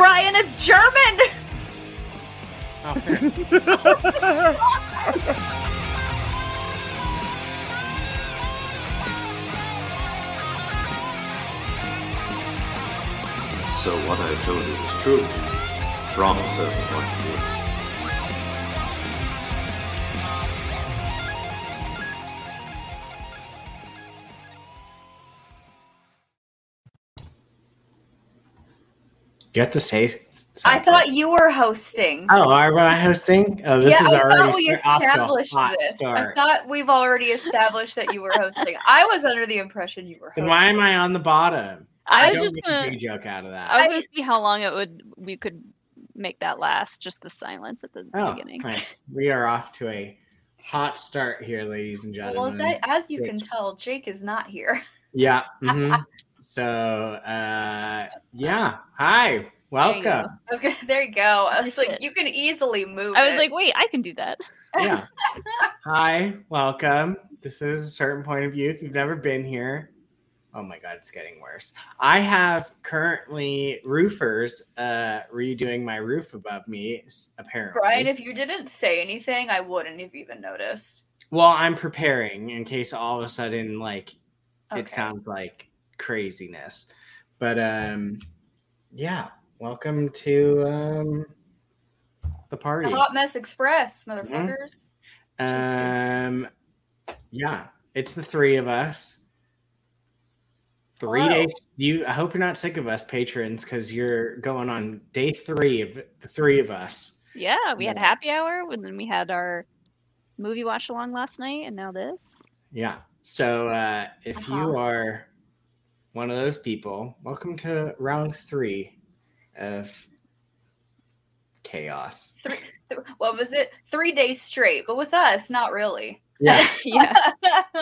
Brian. is German. So what I told you is true. From a certain point You have to say. I thought you were hosting. Oh, am I hosting? Oh, this yeah, is I already thought we start- off to a established hot this. I thought we've already established that you were hosting. I was under the impression you were Then hosting. why am I on the bottom? I was don't just make gonna. a joke out of that. I was gonna see how long it would we could make that last. Just the silence at the oh, beginning. nice. We are off to a hot start here, ladies and gentlemen. Well, as, I, as you Jake. can tell, Jake is not here. Yeah. mhm. so, uh, yeah. Hi. There you Welcome. go. I was gonna, there you go. I was Like like, you can easily move. I was it. like, wait, I can do that. Yeah. Hi. Welcome. This is a certain point of view. If you've never been here, oh my God, it's getting worse. I have currently roofers uh, redoing my roof above me, apparently. Brian, if you didn't say anything, I wouldn't have even noticed. well, I'm preparing in case all of a sudden, like, Okay. it sounds like craziness. But um, yeah, welcome to um, the party. The Hot Mess Express, Mm-hmm. motherfuckers. Um, yeah, it's the three of us. Three Hello. days. You. I hope you're not sick of us, patrons, because you're going on day three of the three of us. Yeah, we had Yeah. happy hour, and then we had our movie watch along last night, and now this. Yeah. So uh, if Uh-huh. you are one of those people, welcome to round three of chaos. Three, th- what was it? Three days straight, but with us, not really. Yeah, yeah,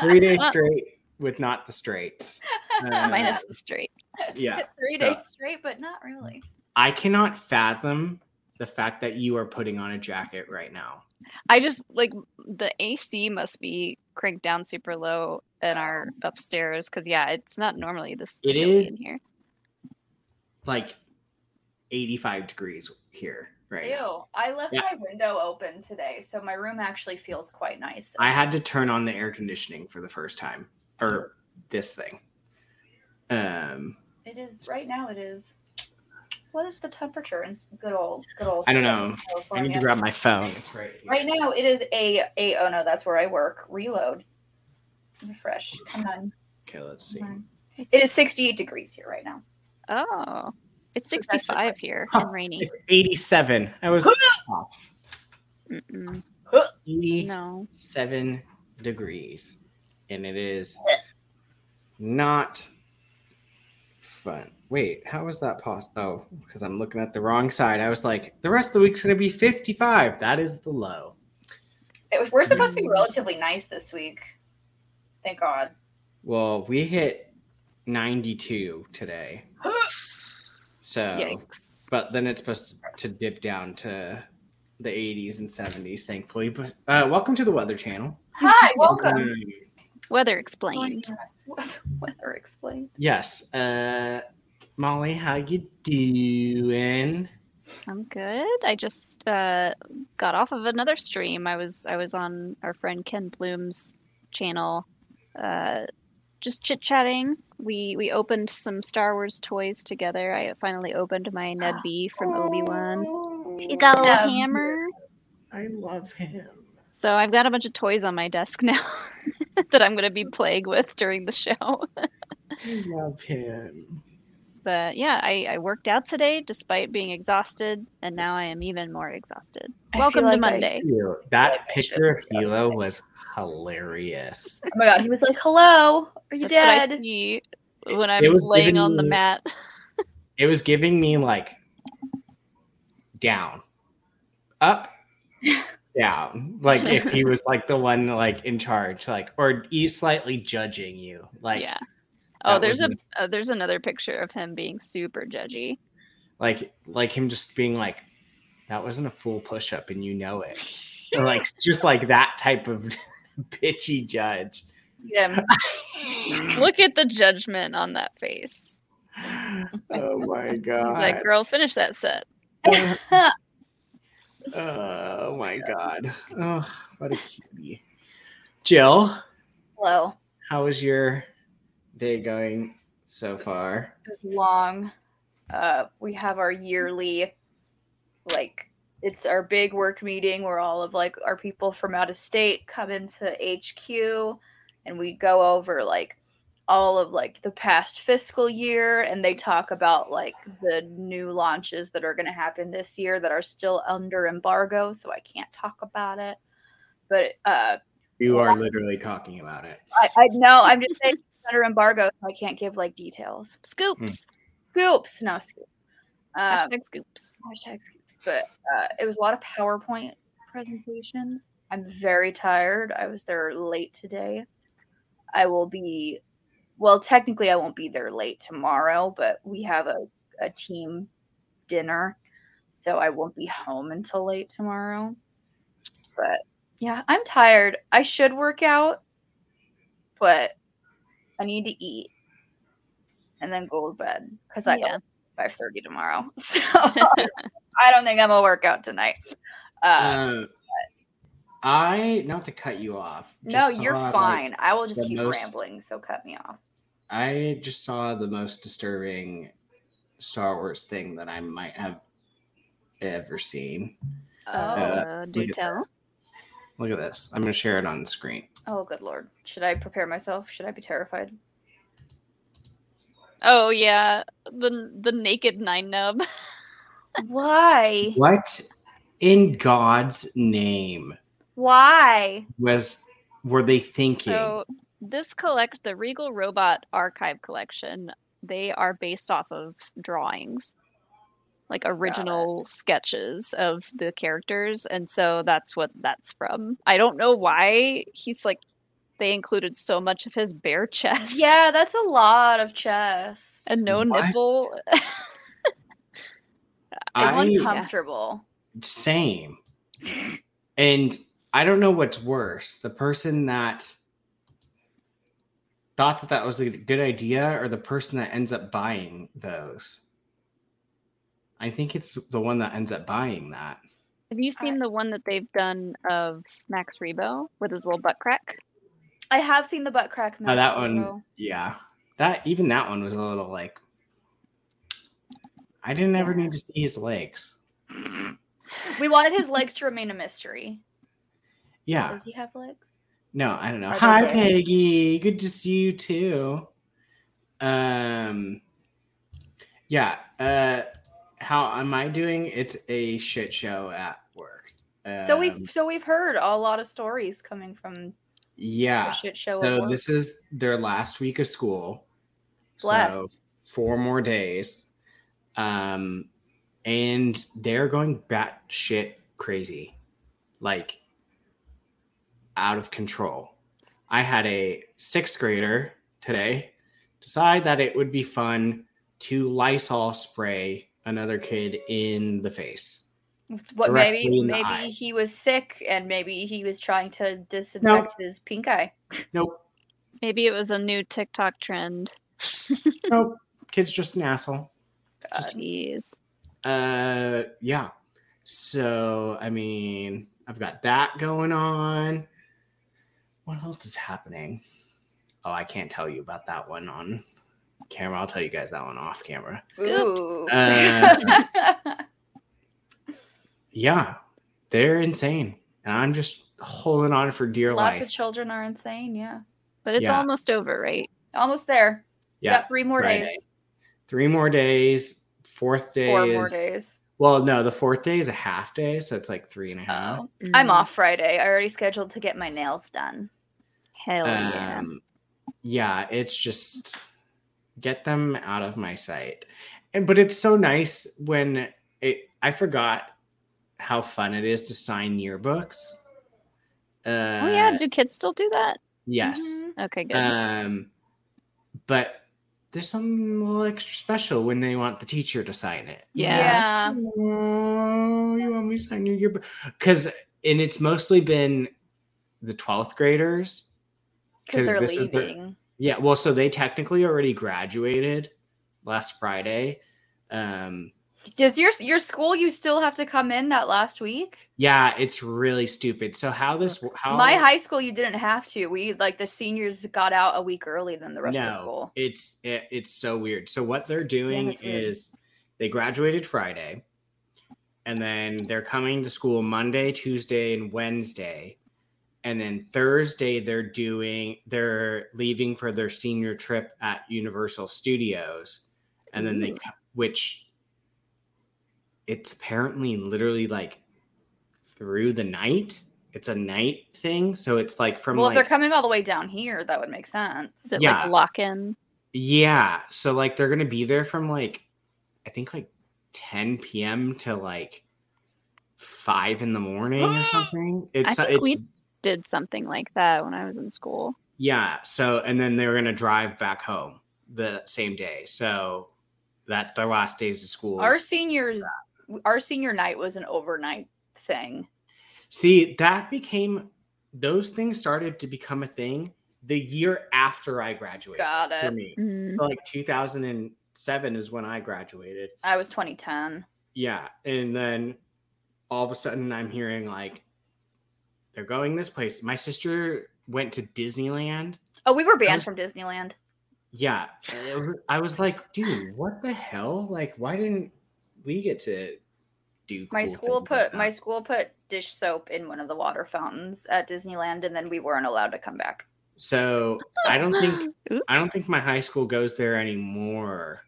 three days straight with not the straights. Uh, minus the straight. yeah. Three so- days straight, but not really. I cannot fathom the fact that you are putting on a jacket right now. I just like the AC must be cranked down super low in our upstairs because yeah, it's not normally this It chilly is in here. Like 85 degrees here right now. Ew. I left Yeah. my window open today, so my room actually feels quite nice. I had to turn on the air conditioning for the first time or this thing. Um It is right now. It is. What is the temperature in good old good old? I don't sunny know. I need to grab my phone. It's right. Right now, it is a a. Oh no, that's where I work. Reload. Refresh. Come on. Okay, let's see. Come on. It is 68 degrees here right now. Oh, it's So it's actually 65 quite here Huh. and rainy. It's 87. I was off. Mm-mm. 87 No, degrees. And it is not fun. Wait, how was that possible? Oh, because I'm looking at the wrong side. I was like, the rest of the week's going to be 55. That is the low. It was. We're supposed to be relatively nice this week. Thank God. Well, we hit 92 today. So, yikes. but then it's supposed to dip down to the 80s and 70s, thankfully. But uh, welcome to the Weather Channel. Hi, welcome. Weather explained. Weather explained. yes. Uh, Molly, how you doing? I'm good. I just uh, got off of another stream. I was I was on our friend Ken Bloom's channel, uh, just chit chatting. We we opened some Star Wars toys together. I finally opened my Ned B from Obi Wan. You got a little Um, hammer. I love him. So I've got a bunch of toys on my desk now that I'm going to be playing with during the show. I love him. But yeah, I, I worked out today despite being exhausted, and now I am even more exhausted. I Welcome feel to Monday. That I picture of Hilo was hilarious. Oh my God, he was like, "Hello, are you That's what I dead?" see when I'm was laying on the me- mat. It was giving me like down, up, down. Like if he was like the one like in charge, like or he's slightly judging you. Like yeah. Oh, that there's a wasn't- uh, there's another picture of him being super judgy. like like him just being like, that wasn't a full push up and you know it. Or, like just like that type of bitchy judge. Yeah. Look at the judgment on that face. oh my god. He's like, girl, finish that set. oh my god. Oh, what a cutie. Jill, Hello. how is your day going so far? Was long. Uh, we have our yearly, like, it's our big work meeting where all of like our people from out of state come into HQ, and we go over like all of like the past fiscal year, and they talk about like the new launches that are going to happen this year that are still under embargo, so I can't talk about it. But uh, You are literally talking about it. I, I know I'm just saying under embargo, so I can't give like details. Scoops. Scoops, no scoops. Um, Hashtag scoops. hashtag scoops, but uh, it was a lot of PowerPoint presentations. I'm very tired. I was there late today. I will be, well, technically, I won't be there late tomorrow, but we have a, a team dinner, so I won't be home until late tomorrow. But yeah, I'm tired. I should work out, but I need to eat and then go to bed because I Yeah. go five thirty tomorrow. So I don't think I'm gonna work out tonight. Uh, Uh, I not to cut you off. no, you're saw, like, fine. I will just keep most- rambling. So cut me off. I just saw the most disturbing Star Wars thing that I might have ever seen. Oh, Uh, do tell. this. Look at this. I'm gonna share it on the screen. oh, good lord. Should I prepare myself? Should I be terrified? Oh yeah, the the naked Nien Nunb. Why? What in God's name Why? was were they thinking? So this collect the Regal Robot Archive collection. They are based off of drawings, like original sketches of the characters, and so that's what that's from. I don't know why he's like they included so much of his bare chest. Yeah, that's a lot of chest. and no What? nipple. I'm I uncomfortable. same. And I don't know what's worse, the person that thought that that was a good idea or the person that ends up buying those. I think it's the one that ends up buying that. Have you seen the one that they've done of Max Rebo with his little butt crack? I have seen the butt crack. Oh, that Max one, yeah. That even that one was a little like I didn't ever need to see his legs. We wanted his legs to remain a mystery. Yeah. Does he have legs? No, I don't know. Are Hi? Peggy. Good to see you too. Um yeah, uh how am I doing? It's a shit show at work. so Um, we've so we've heard a lot of stories coming from the yeah. shit show. So at work. this is their last week of school. So Bless. four more days. Um, and they're going batshit crazy, like out of control. I had a sixth grader today decide that it would be fun to Lysol spray another kid in the face. what maybe maybe eye. he was sick and maybe he was trying to disinfect his pink eye. Nope, Maybe it was a new TikTok trend. nope. Kid's just an asshole. Just- Jeez. Uh, yeah. So, I mean, I've got that going on. What else is happening? Oh, I can't tell you about that one on camera. I'll tell you guys that one off camera. Scoops. Uh, Yeah, they're insane. And I'm just holding on for dear life. Lots of children are insane. Yeah, But it's Yeah. almost over, right? almost there. yeah, Got three more Friday. days. three more days. Fourth day Four is, more days. Well, no, the fourth day is a half day, so it's like three and a half. Oh, I'm Mm. off Friday. I already scheduled to get my nails done. Hell yeah. um, yeah it's just get them out of my sight and but it's so nice when it i forgot how fun it is to sign yearbooks uh oh yeah, do kids still do that? yes Mhm. Okay, good. um but there's something a little extra special when they want the teacher to sign it Yeah. oh, you want me to sign your yearbook because and it's mostly been the 12th graders because they're this is the- leaving. Yeah, well, so they technically already graduated last Friday. Um, Does your your school you still have to come in that last week? yeah, it's really stupid. So how this how My high school you didn't have to. We like the seniors got out a week early than the rest of the school. It's it, it's so weird. So what they're doing weird. is they graduated Friday, and then they're coming to school Monday, Tuesday, and Wednesday, and then Thursday they're doing they're leaving for their senior trip at Universal Studios, and then they Ooh. co- which it's apparently literally like through the night. It's a night thing, so it's like from well, like if they're coming all the way down here, that would make sense. Is it Yeah. like lock in? Yeah. So like they're gonna be there from like I think like 10 p.m. to like five in the morning or something. I It's think it's we did something like that when I was in school. yeah. So and then they were gonna drive back home the same day. So that's their last days of school. Our seniors, our senior night was an overnight thing. See, that became those things started to become a thing the year after I graduated Got for me. Mm. So like 2007 is when I graduated. I was 2010. Yeah, and then all of a sudden I'm hearing like they're going this place. My sister went to Disneyland. Oh, we were banned was- from Disneyland. Yeah, I was like, dude, what the hell? Like, why didn't we get to do? My school things like put my school put dish soap in one of the water fountains at Disneyland, and then we weren't allowed to come back. So I don't think I don't think my high school goes there anymore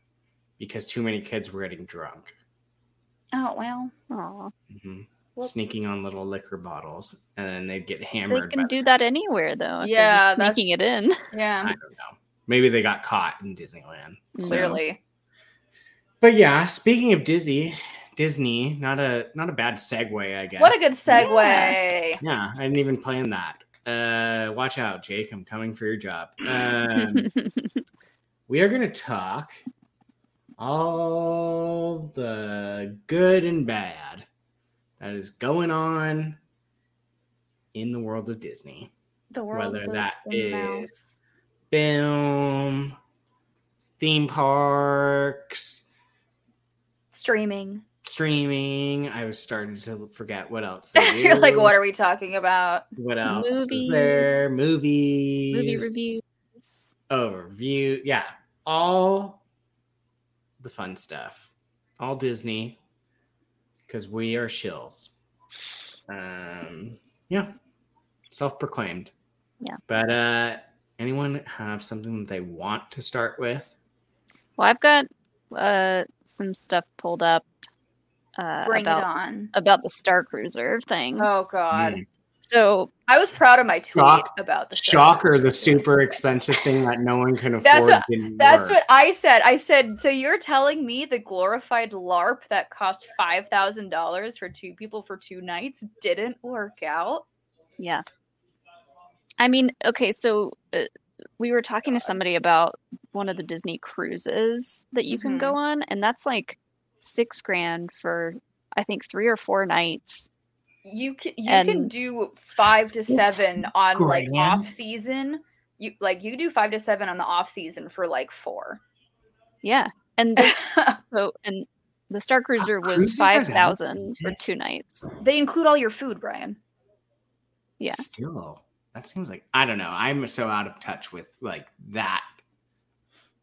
because too many kids were getting drunk, Oh well. Aw. Mhm. Well- sneaking on little liquor bottles, and then they'd get hammered. They can by do that anywhere though. Yeah, sneaking it that's- in. I Yeah, don't know. Maybe they got caught in Disneyland. so- clearly. But yeah, speaking of Disney, Disney, not a not a bad segue, I guess. What a good segue. Yeah, I didn't even plan that. Uh, watch out, Jake. I'm coming for your job. Um, we are going to talk all the good and bad that is going on in the world of Disney. The world Whether of that the is- mouse. Film, theme parks, streaming. streaming. I was starting to forget what else. You're like, what are we talking about? What else is Movies. there? Movies, Movie reviews. overview. Yeah, all the fun stuff. All Disney, because we are shills. Um, yeah, self-proclaimed. Yeah. But uh, anyone have something that they want to start with? Well, I've got uh, some stuff pulled up uh, Bring about it on. about the Star Cruiser thing. Oh God, Mm. So I was proud of my tweet Shock- about the shocker, the super expensive thing that no one can afford. That's what- That's work. what I said. I said, so you're telling me the glorified LARP that cost five thousand dollars for two people for two nights didn't work out? Yeah. I mean, okay, so uh, we were talking to somebody about one of the Disney cruises that you can go on, and that's like six grand for I think three or four nights. You can you can do five to seven on like grand. off season. You like you do five to seven on the off season for like four. Yeah, and this, so and the Star uh, Cruiser was cruises are five that for two nights. they include all your food, Brian. Yeah. Still, that seems like I don't know. I'm so out of touch with like that.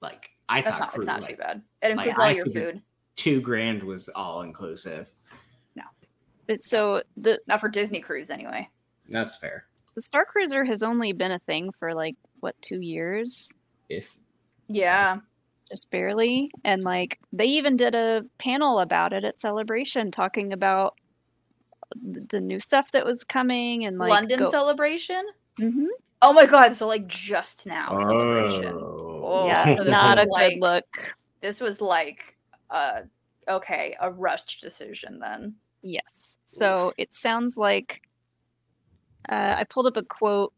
Like I That's thought not cru- it's not like, too bad. It like, includes I all your food. two grand was all inclusive. But so the Not for Disney cruise anyway. That's fair. the Star Cruiser has only been a thing for like what two years, If Yeah. just barely, and like they even did a panel about it at Celebration, talking about the new stuff that was coming and like London go- celebration? Mhm. Oh my god, so like just now celebration. Oh. yeah, so not was a like- good look. This was like uh okay, a rushed decision then. Yes. So it sounds like uh, I pulled up a quote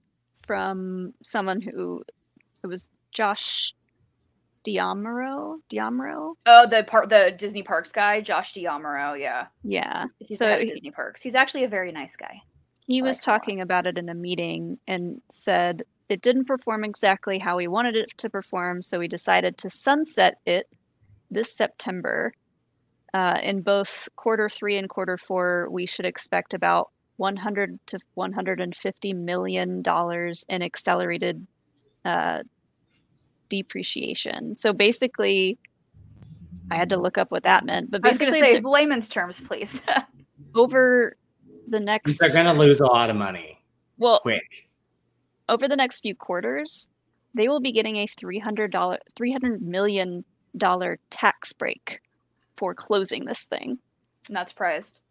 from someone who it was Josh D'Amaro. D'Amaro. Oh, the part the Disney Parks guy, Josh D'Amaro, yeah. Yeah. He's So he- Disney Parks. He's actually a very nice guy. He I was like him a lot. talking about it in a meeting and said it didn't perform exactly how we wanted it to perform, so we decided to sunset it this September. Uh, in both quarter three and quarter four, we should expect about 100 to 150 million dollars in accelerated uh, depreciation. So basically, I had to look up what that meant. But I was going to say, layman's terms, please. over the next They're gonna lose a lot of money well quick. over the next few quarters, they will be getting a three hundred dollar, three hundred million dollar tax break for closing this thing. Not surprised.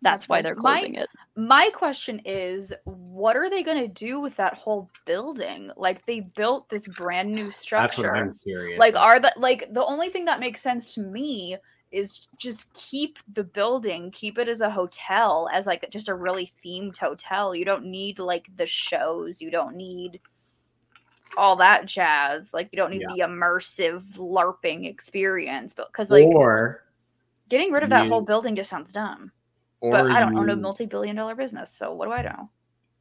That's That's why they're My- closing it. My question is, what are they going to do with that whole building? Like they built this brand new structure. That's structure. what I'm curious. like about. are the like the only thing that makes sense to me is just keep the building keep it as a hotel as like just a really themed hotel you don't need like the shows you don't need all that jazz like you don't need the immersive larping experience but because like or getting rid of that whole building just sounds dumb or but i don't own a multi-billion dollar business so what do i know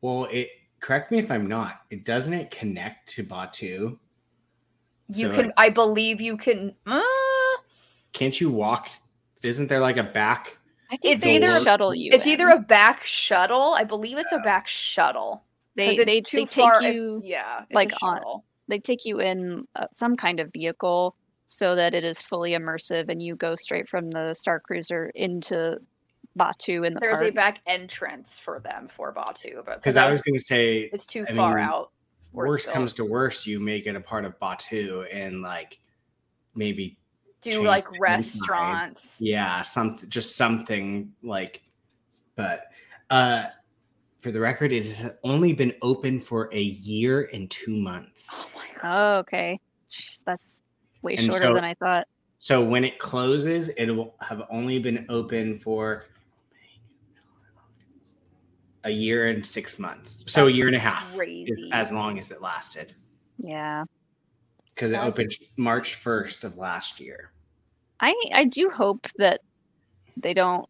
Well, it correct me if I'm not. It doesn't it connect to Batuu? you So, can like, i believe you can uh, can't you walk? Isn't there like a back? I think it's they either- shuttle you. it's in. either a back shuttle i believe it's a back shuttle they 'Cause it's they, too they take far if- you yeah, it's like, a on- they take you in uh, some kind of vehicle so that it is fully immersive and you go straight from the Star Cruiser into Batuu in the There's a back entrance for them for Batuu, but Because I was going to say, it's too I far mean, out. worst comes to worst, you make it a part of Batuu and like maybe do like the inside. restaurants. yeah, something just something like. But uh for the record, it has only been open for a year and two months. Oh my god! Oh, okay. Jeez, That's way And shorter so- than I thought. So when it closes, it will have only been open for a year and six months. So That's a year and a half, is crazy. as long as it lasted, Yeah. because it opened March first of last year. I I do hope that they don't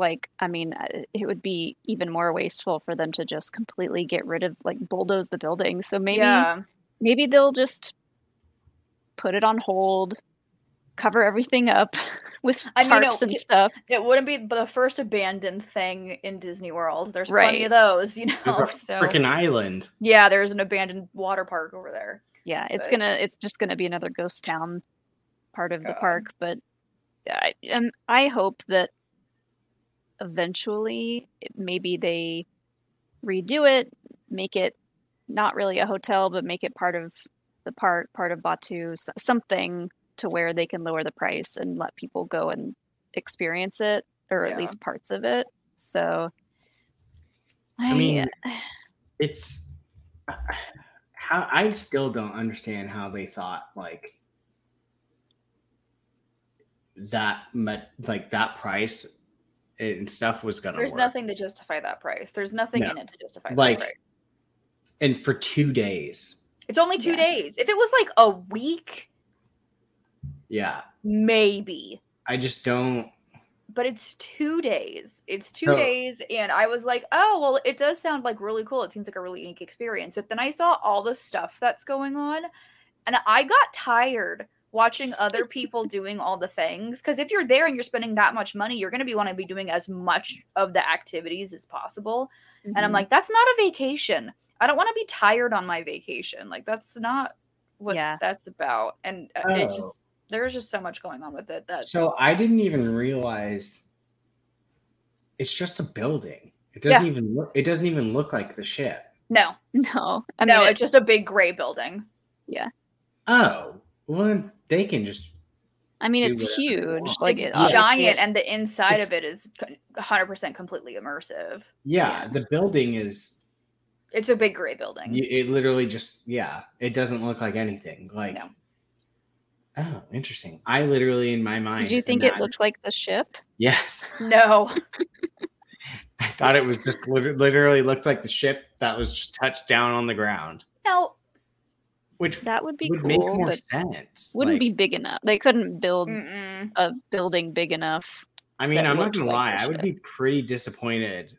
like I mean uh, it would be even more wasteful for them to just completely get rid of like bulldoze the building. So maybe yeah, maybe they'll just put it on hold, cover everything up with I mean, no, and stuff. it wouldn't be the first abandoned thing in Disney World. There's plenty of those, you There's know. a So freaking island. yeah, there's an abandoned water park over there. Yeah, it's but- gonna it's just gonna be another ghost town part of the park, but I and I hope that eventually maybe they redo it, make it not really a hotel, but make it part of the park, part of Batuu, something to where they can lower the price and let people go and experience it, or Yeah. at least parts of it. So, I mean, it's how I still don't understand how they thought like that much like that price and stuff was gonna There's work. nothing to justify that price. There's nothing No. in it to justify Like, that price. and for two days. It's only two Yeah. days. If it was like a week, Yeah. maybe. I just don't but it's two days. It's two So- days, and I was like, oh well, it does sound like really cool. It seems like a really unique experience. But then I saw all the stuff that's going on, and I got tired watching other people doing all the things. Because if you're there and you're spending that much money, you're going to be want to be doing as much of the activities as possible. And I'm Mhm. like, that's not a vacation. I don't want to be tired on my vacation. Like that's not what Yeah. that's about. And uh, it Oh. just there's just so much going on with it that so I didn't even realize it's just a building. It doesn't Yeah. even look it doesn't even look like the ship. no, no, I no, mean, it- it's just a big gray building. Yeah. Oh, well then they can just I mean, it's huge. Like it's it, giant, and the inside of it is hundred percent completely immersive. yeah, Yeah. the building is It's a big gray building. it literally just yeah, it doesn't look like anything. Like No. Oh, interesting. I literally in my mind Did you think it looked like the ship? Yes. No, I thought it was just literally looked like the ship that was just touched down on the ground, no, which That would be would cool, make more but sense. wouldn't Like, be big enough. They couldn't build Mm-mm. a building big enough. I mean, I'm not gonna like lie. I would be pretty disappointed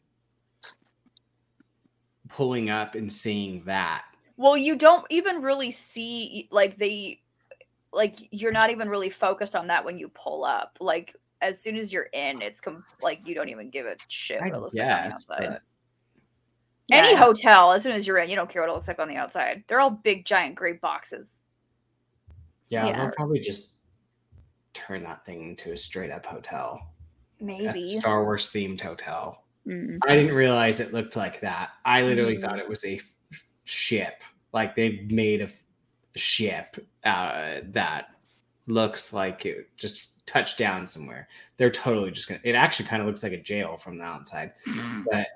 pulling up and seeing that. Well, you don't even really see like they like you're not even really focused on that when you pull up. Like as soon as you're in, it's com- like you don't even give a shit what it looks like on the guess, outside. But- Any Yeah. hotel, as soon as you're in, you don't care what it looks like on the outside. They're all big, giant, gray boxes. Yeah, Yeah. they'll probably just turn that thing into a straight up hotel. A Maybe. Star Wars themed hotel. Mm. I didn't realize it looked like that. I literally Mm. thought it was a f- ship. Like they made a f- ship uh, that looks like it just touched down somewhere. They're totally just gonna. It actually kind of looks like a jail from the outside, but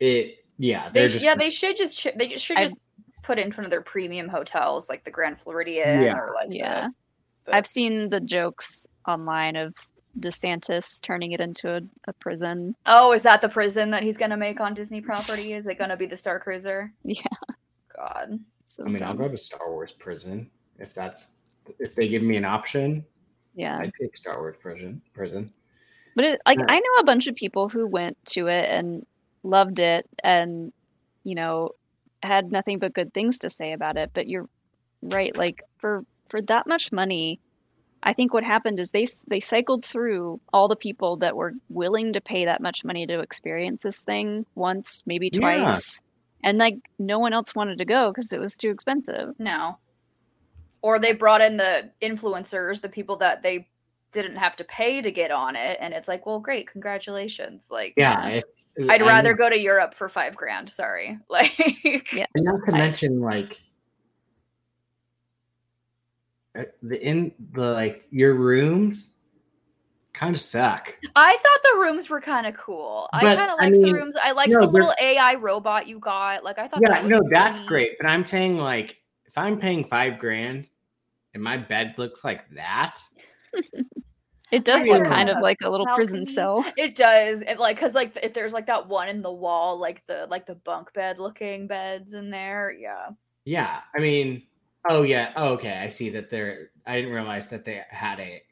it. Yeah, They just. yeah, they should just ch- they just should I've- just put in front of their premium hotels like the Grand Floridian Yeah. or like Yeah. the, I've seen the jokes online of DeSantis turning it into a, a prison. Oh, is that the prison that he's gonna make on Disney property? Is it gonna be the Star Cruiser? Yeah. God. So I mean, I'll dumb. go to Star Wars prison if that's if they give me an option. yeah. I'd pick Star Wars prison. Prison. But it, like Yeah. I know a bunch of people who went to it and loved it and you know had nothing but good things to say about it, but you're right like for for that much money I think what happened is they they cycled through all the people that were willing to pay that much money to experience this thing once, maybe Yeah. twice. And like no one else wanted to go because it was too expensive. No. Or they brought in the influencers, the people that they didn't have to pay to get on it, and it's like, well, great, congratulations. Like, Yeah. If, I'd I rather mean- go to Europe for five grand. Sorry, like, Yes. And not to mention, like, uh, the in the like your rooms kind of suck. I thought the rooms were kind of cool. I kind of I liked the rooms. I liked no, the little AI robot you got. Like, I thought Yeah, that was no, that's pretty- great. But I'm saying, like, if I'm paying five grand and my bed looks like that, It does look kind of like a little prison cell. It does. It like because like if there's like that one in the wall, like the like the bunk bed looking beds in there. Yeah. yeah. I mean, oh yeah, oh, okay. I see that there. I didn't realize that they had a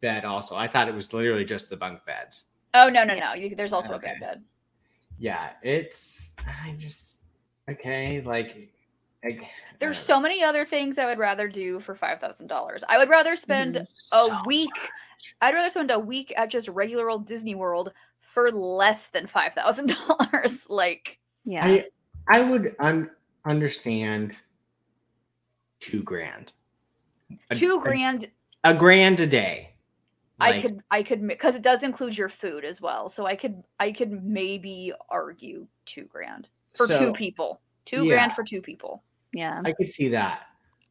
bed also. I thought it was literally just the bunk beds. Oh no no no! You, there's also a bed bed. Yeah, it's. I just okay. Like, I, There's uh so many other things I would rather do for five thousand dollars. I would rather spend There's a so week. Much. I'd rather spend a week at just regular old Disney World for less than five thousand dollars. Like Yeah. I I would un- understand two grand. A- two grand, A, grand a day. I could I could because it does include your food as well. So I could I could maybe argue two grand for two people. Two yeah. grand for two people. yeah. I could see that.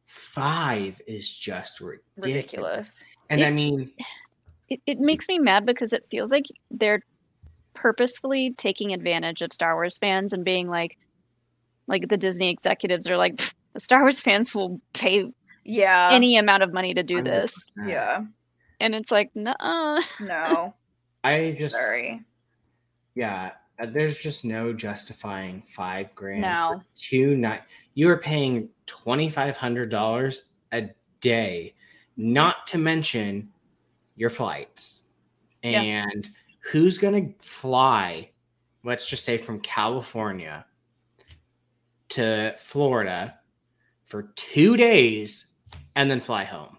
Five is just ridiculous. Ridiculous. And I mean, it, it makes me mad because it feels like they're purposefully taking advantage of Star Wars fans and being like, like the Disney executives are like, the Star Wars fans will pay Yeah. any amount of money to do this, 100%. yeah. and it's like, no, No. I just Sorry. yeah. uh, There's just no justifying five grand No. for two night. You are paying twenty five hundred dollars a day, not to mention your flights. Yeah. And who's gonna fly? Let's just say from California to Florida for two days and then fly home.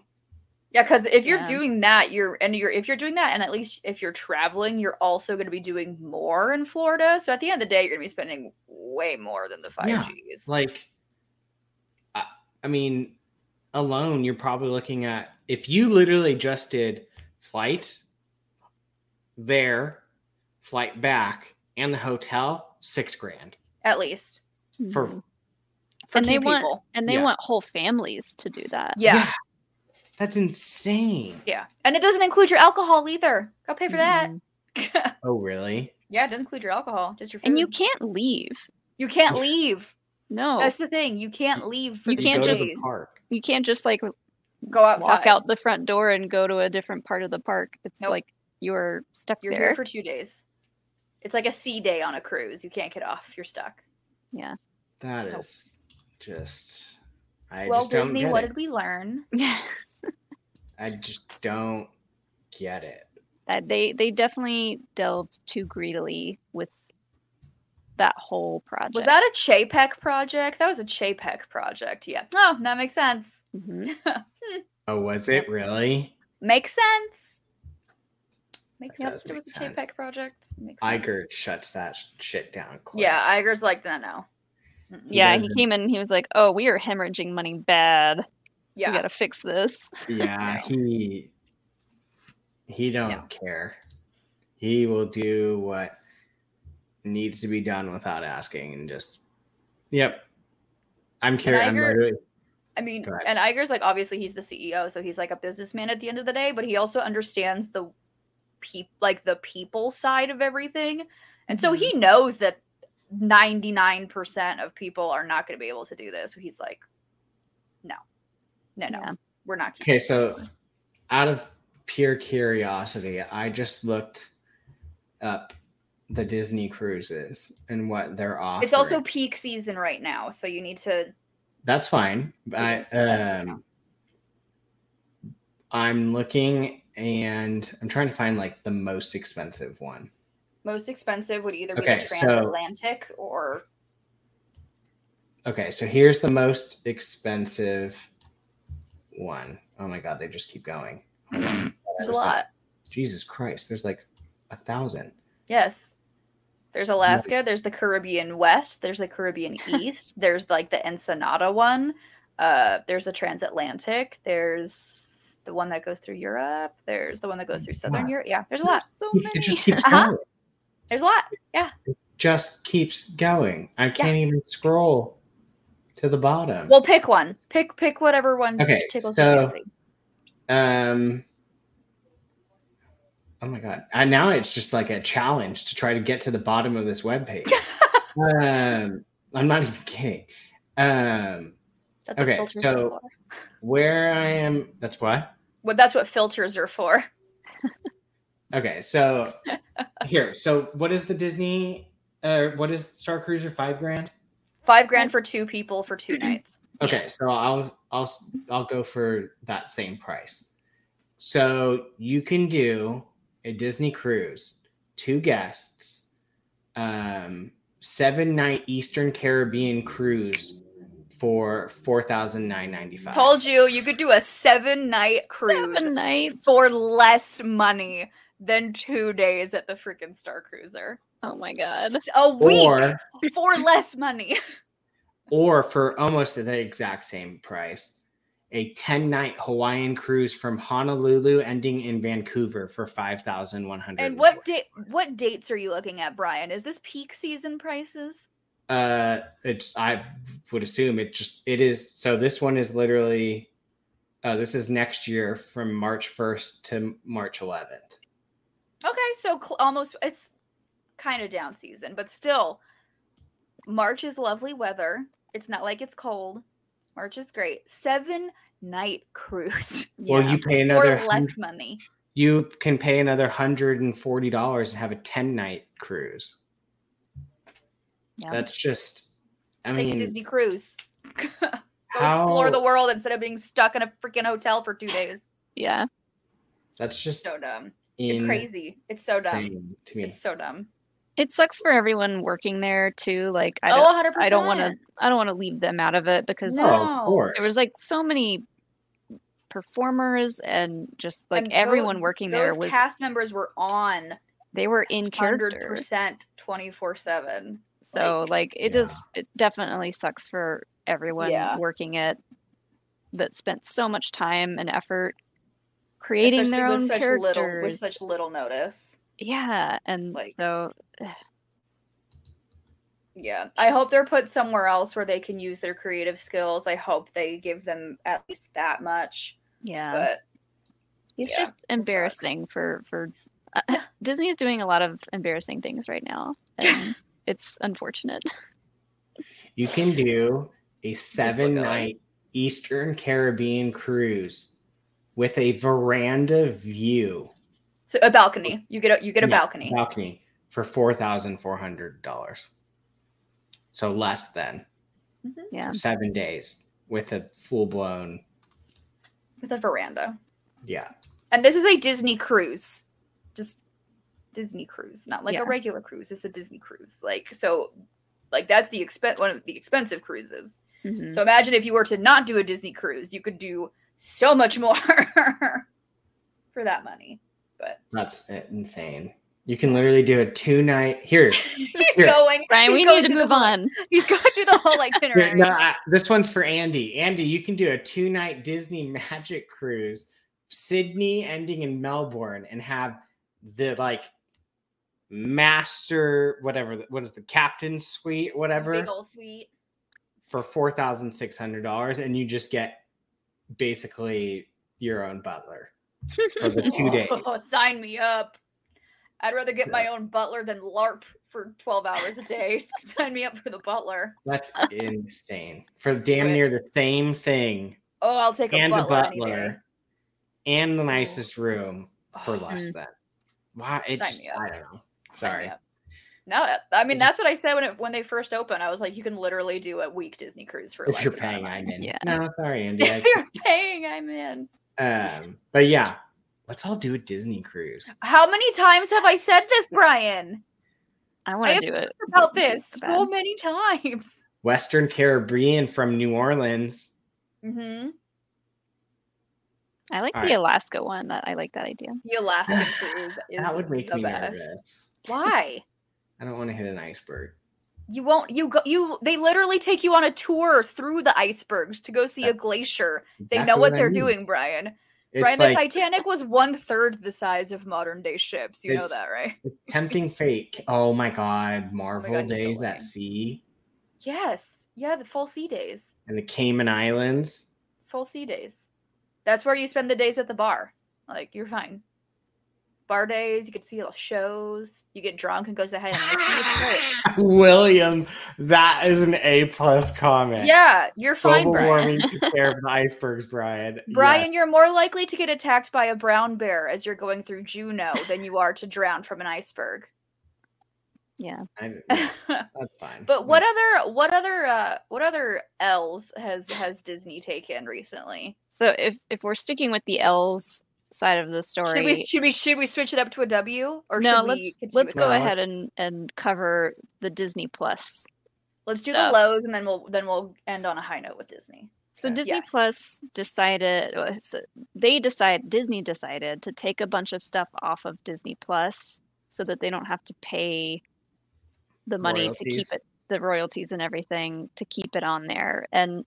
Yeah, because if you're Yeah. doing that, you're and you're if you're doing that, and at least if you're traveling, you're also going to be doing more in Florida. So at the end of the day, you're going to be spending way more than the five Yeah. Gs. like I, I mean alone you're probably looking at if you literally just did flight there flight back and the hotel six grand At least for Mhm. for And two they want- people. and they Yeah. want whole families to do that. Yeah. that's insane yeah, and it doesn't include your alcohol either. Go pay for that. Mhm. oh really yeah, it doesn't include your alcohol, just your food. And you can't leave. you can't leave. No, That's the thing. You can't leave for You can't just two the park you can't just like Go outside. walk out the front door and go to a different part of the park. It's Nope. like you're stuck You're there. here for two days. It's like a sea day on a cruise. You can't get off. You're stuck. yeah. that Nope. is just i well, just don't Disney, get what it. did we learn? i just don't get it that they they definitely delved too greedily with that whole project. Was that a Chapek project? That was a Chapek project. Yeah. Oh, that makes sense. Mhm. Oh, was it really? Makes sense. Makes That sense. does It was a make sense. Chapek project. Makes sense. Iger shuts that shit down. Quick. Yeah, Iger's like, no, no. He yeah, he doesn't- came in and he was like, "Oh, we are hemorrhaging money bad. Yeah. We got to fix this." yeah. He he don't No. care. He will do what needs to be done without asking, and just yep. I'm curious. I'm literally- I mean, and Iger's like obviously he's the CEO, so he's like a businessman at the end of the day, but he also understands the peop like the people side of everything. And so Mm-hmm. he knows that 99% of people are not going to be able to do this. So he's like, no, no, no, Yeah. we're not. Okay, so out of pure curiosity, I just looked up the Disney cruises and what they're offering. it's also peak season right now. So you need to, That's fine. I, um, I'm looking and I'm trying to find like the most expensive one. most expensive would either be Okay, the so- transatlantic or Okay, so here's the most expensive one. Oh my god, they just keep going. There's a lot. Jesus Christ, there's like a thousand. Yes. There's Alaska, there's the Caribbean West, there's the Caribbean East, there's like the Ensenada one, uh, there's the transatlantic, there's the one that goes through Europe, there's the one that goes through Southern Wow. Europe. Yeah, there's a lot. So It just keeps Uh-huh. going. There's a lot. Yeah. It just keeps going. I can't even scroll to the bottom. Well, pick one. Pick pick whatever one Okay, tickles so-. Um. Oh my god! And now it's just like a challenge to try to get to the bottom of this webpage. um, I'm not even kidding. Um, That's okay, what so- are for. where I am, that's what. Well, that's what filters are for. Okay, so here, so what is the Disney? Uh, what is Star Cruiser? Five grand. Five grand for two people for two nights. Okay, so I'll I'll I'll go for that same price. So you can do a Disney cruise, two guests, um, seven night Eastern Caribbean cruise for four thousand nine ninety five. Told you you could do a seven night cruise Seven nights. for less money than two days at the freaking Star Cruiser. Oh my god. A week or for less money. or for almost the exact same price, a ten night Hawaiian cruise from Honolulu ending in Vancouver for five thousand one hundred. and what date? What dates are you looking at, Brian? Is this peak season prices? Uh, it's I would assume it just it is. So this one is literally, uh, this is next year from March first to March eleventh. Okay, so cl- almost it's kind of down season, but still, March is lovely weather. It's not like it's cold. March is great. Seven night cruise Or Yeah. you pay for another. less money. you can pay another hundred and forty dollars and have a ten night cruise. Yeah. That's just. I Take a mean, Disney cruise. Go how, explore the world instead of being stuck in a freaking hotel for two days. yeah. That's just so dumb. It's crazy. It's so dumb. to me. It's so dumb. It sucks for everyone working there too. Like I oh, don't 100 I don't want to I don't want to leave them out of it because No. Oh, there, of course. there was like so many performers and just like And everyone those- working there was cast members were on they were in hundred character. percent twenty four seven. So like, it Yeah. just it definitely sucks for everyone Yeah. working it that spent so much time and effort creating Especially their with own such characters. little with such little notice. yeah, and like- so Yeah. I hope they're put somewhere else where they can use their creative skills. I hope they give them at least that much. Yeah, But it's yeah, just embarrassing for for uh, Disney is doing a lot of embarrassing things right now, and it's unfortunate. You can do a 7-night Eastern Caribbean cruise with a veranda view so a balcony. You get a you get a Yeah, balcony. balcony for four thousand four hundred dollars. So less than Yeah, seven days with a full blown with a veranda. yeah. And this is a Disney cruise. Just Disney cruise, not like Yeah. a regular cruise. It's a Disney cruise. Like so like that's the expen one of the expensive cruises. mhm. So imagine if you were to not do a Disney cruise, you could do so much more for that money. But That's insane. You can literally do a two night here. he's Here. going. Brian, he's we going need to through the move on. He's going through the whole here itinerary. no, I- this one's for Andy. Andy, you can do a two night Disney Magic Cruise, Sydney ending in Melbourne, and have the like master whatever what is the captain suite whatever Big old suite. for four thousand six hundred dollars, and you just get basically your own butler for the two days. Oh, sign me up. I'd rather get my own butler than LARP for 12 hours a day. So sign me up for the butler. That's insane. For do damn it. near the same thing Oh, I'll take a and a butler, any day. butler and the nicest room for Oh, less than. Why? It Sign just, me up. I don't know. Sorry. No, I mean that's what I said when it when they first opened. I was like, you can literally do a week Disney cruise for If less you're paying. I'm in. Yeah. No, sorry, Andy. if you're paying, I'm in. Um, but yeah, let's all do a Disney cruise. How many times have I said this, Brian? I want to do it. About Disney this so so many times. Western Caribbean from New Orleans. hmm I like All the right. Alaska one. That I like that idea. The Alaska cruise is That would make the me best. nervous. Why? I don't want to hit an iceberg. You won't. You go. You. They literally take you on a tour through the icebergs to go see a glacier. They Exactly know what I they're mean. doing, Brian. Brian, like the Titanic was one third the size of modern day ships. You know that, right? it's tempting fate. Oh my god, oh Marvel God, you're so Days at Sea Yes. Yeah, the full sea days. and the Cayman Islands. Full sea days. That's where you spend the days at the bar. Like you're fine. Bar days. You get to see little shows. You get drunk and go say hi to Mickey. It's great. William, that is an A plus comment. Yeah, you're fine, Global Brian. warming took care of the icebergs, Brian. Brian, Yes. you're more likely to get attacked by a brown bear as you're going through Juneau than you are to drown from an iceberg. Yeah. I- yeah, that's fine. but what other what other uh what other L's has has Disney taken recently? So if if we're sticking with the L's side of the story, Should we should we should we switch it up to a W or no, should let's we let's go No, ahead let's- and and cover the Disney Plus. let's do stuff. the lows and then we'll then we'll end on a high note with Disney. So Okay. Disney Yes. Plus decided uh, they decide Disney decided to take a bunch of stuff off of Disney Plus so that they don't have to pay the money to keep it the royalties and everything to keep it on there. And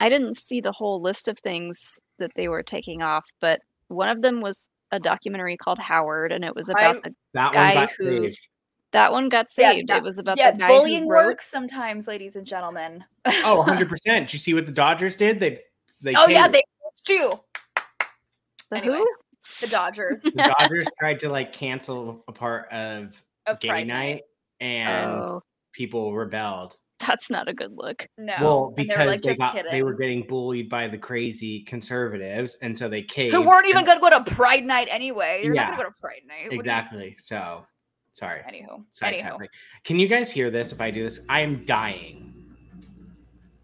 I didn't see the whole list of things that they were taking off, but one of them was a documentary called Howard and it was about I- that guy one got who- saved. that one got Yeah, saved. that- it was about yeah, the guy bullying who wrote works sometimes, ladies and gentlemen. Oh, 100 percent. Did you see what the Dodgers did? They they oh yeah, they too. the anyway. who? The Dodgers the Dodgers tried to like cancel a part of of gay Pride night, and Oh, people rebelled. That's not a good look. No, well, and they because were like they got they were getting bullied by the crazy conservatives, and so they caved. who weren't even and- going to go to Pride Night anyway. You're not Yeah. going to go to Pride Night. What you- Exactly. So, sorry. Anywho, Side anywho, topic. Can you guys hear this? If I do this, I am dying.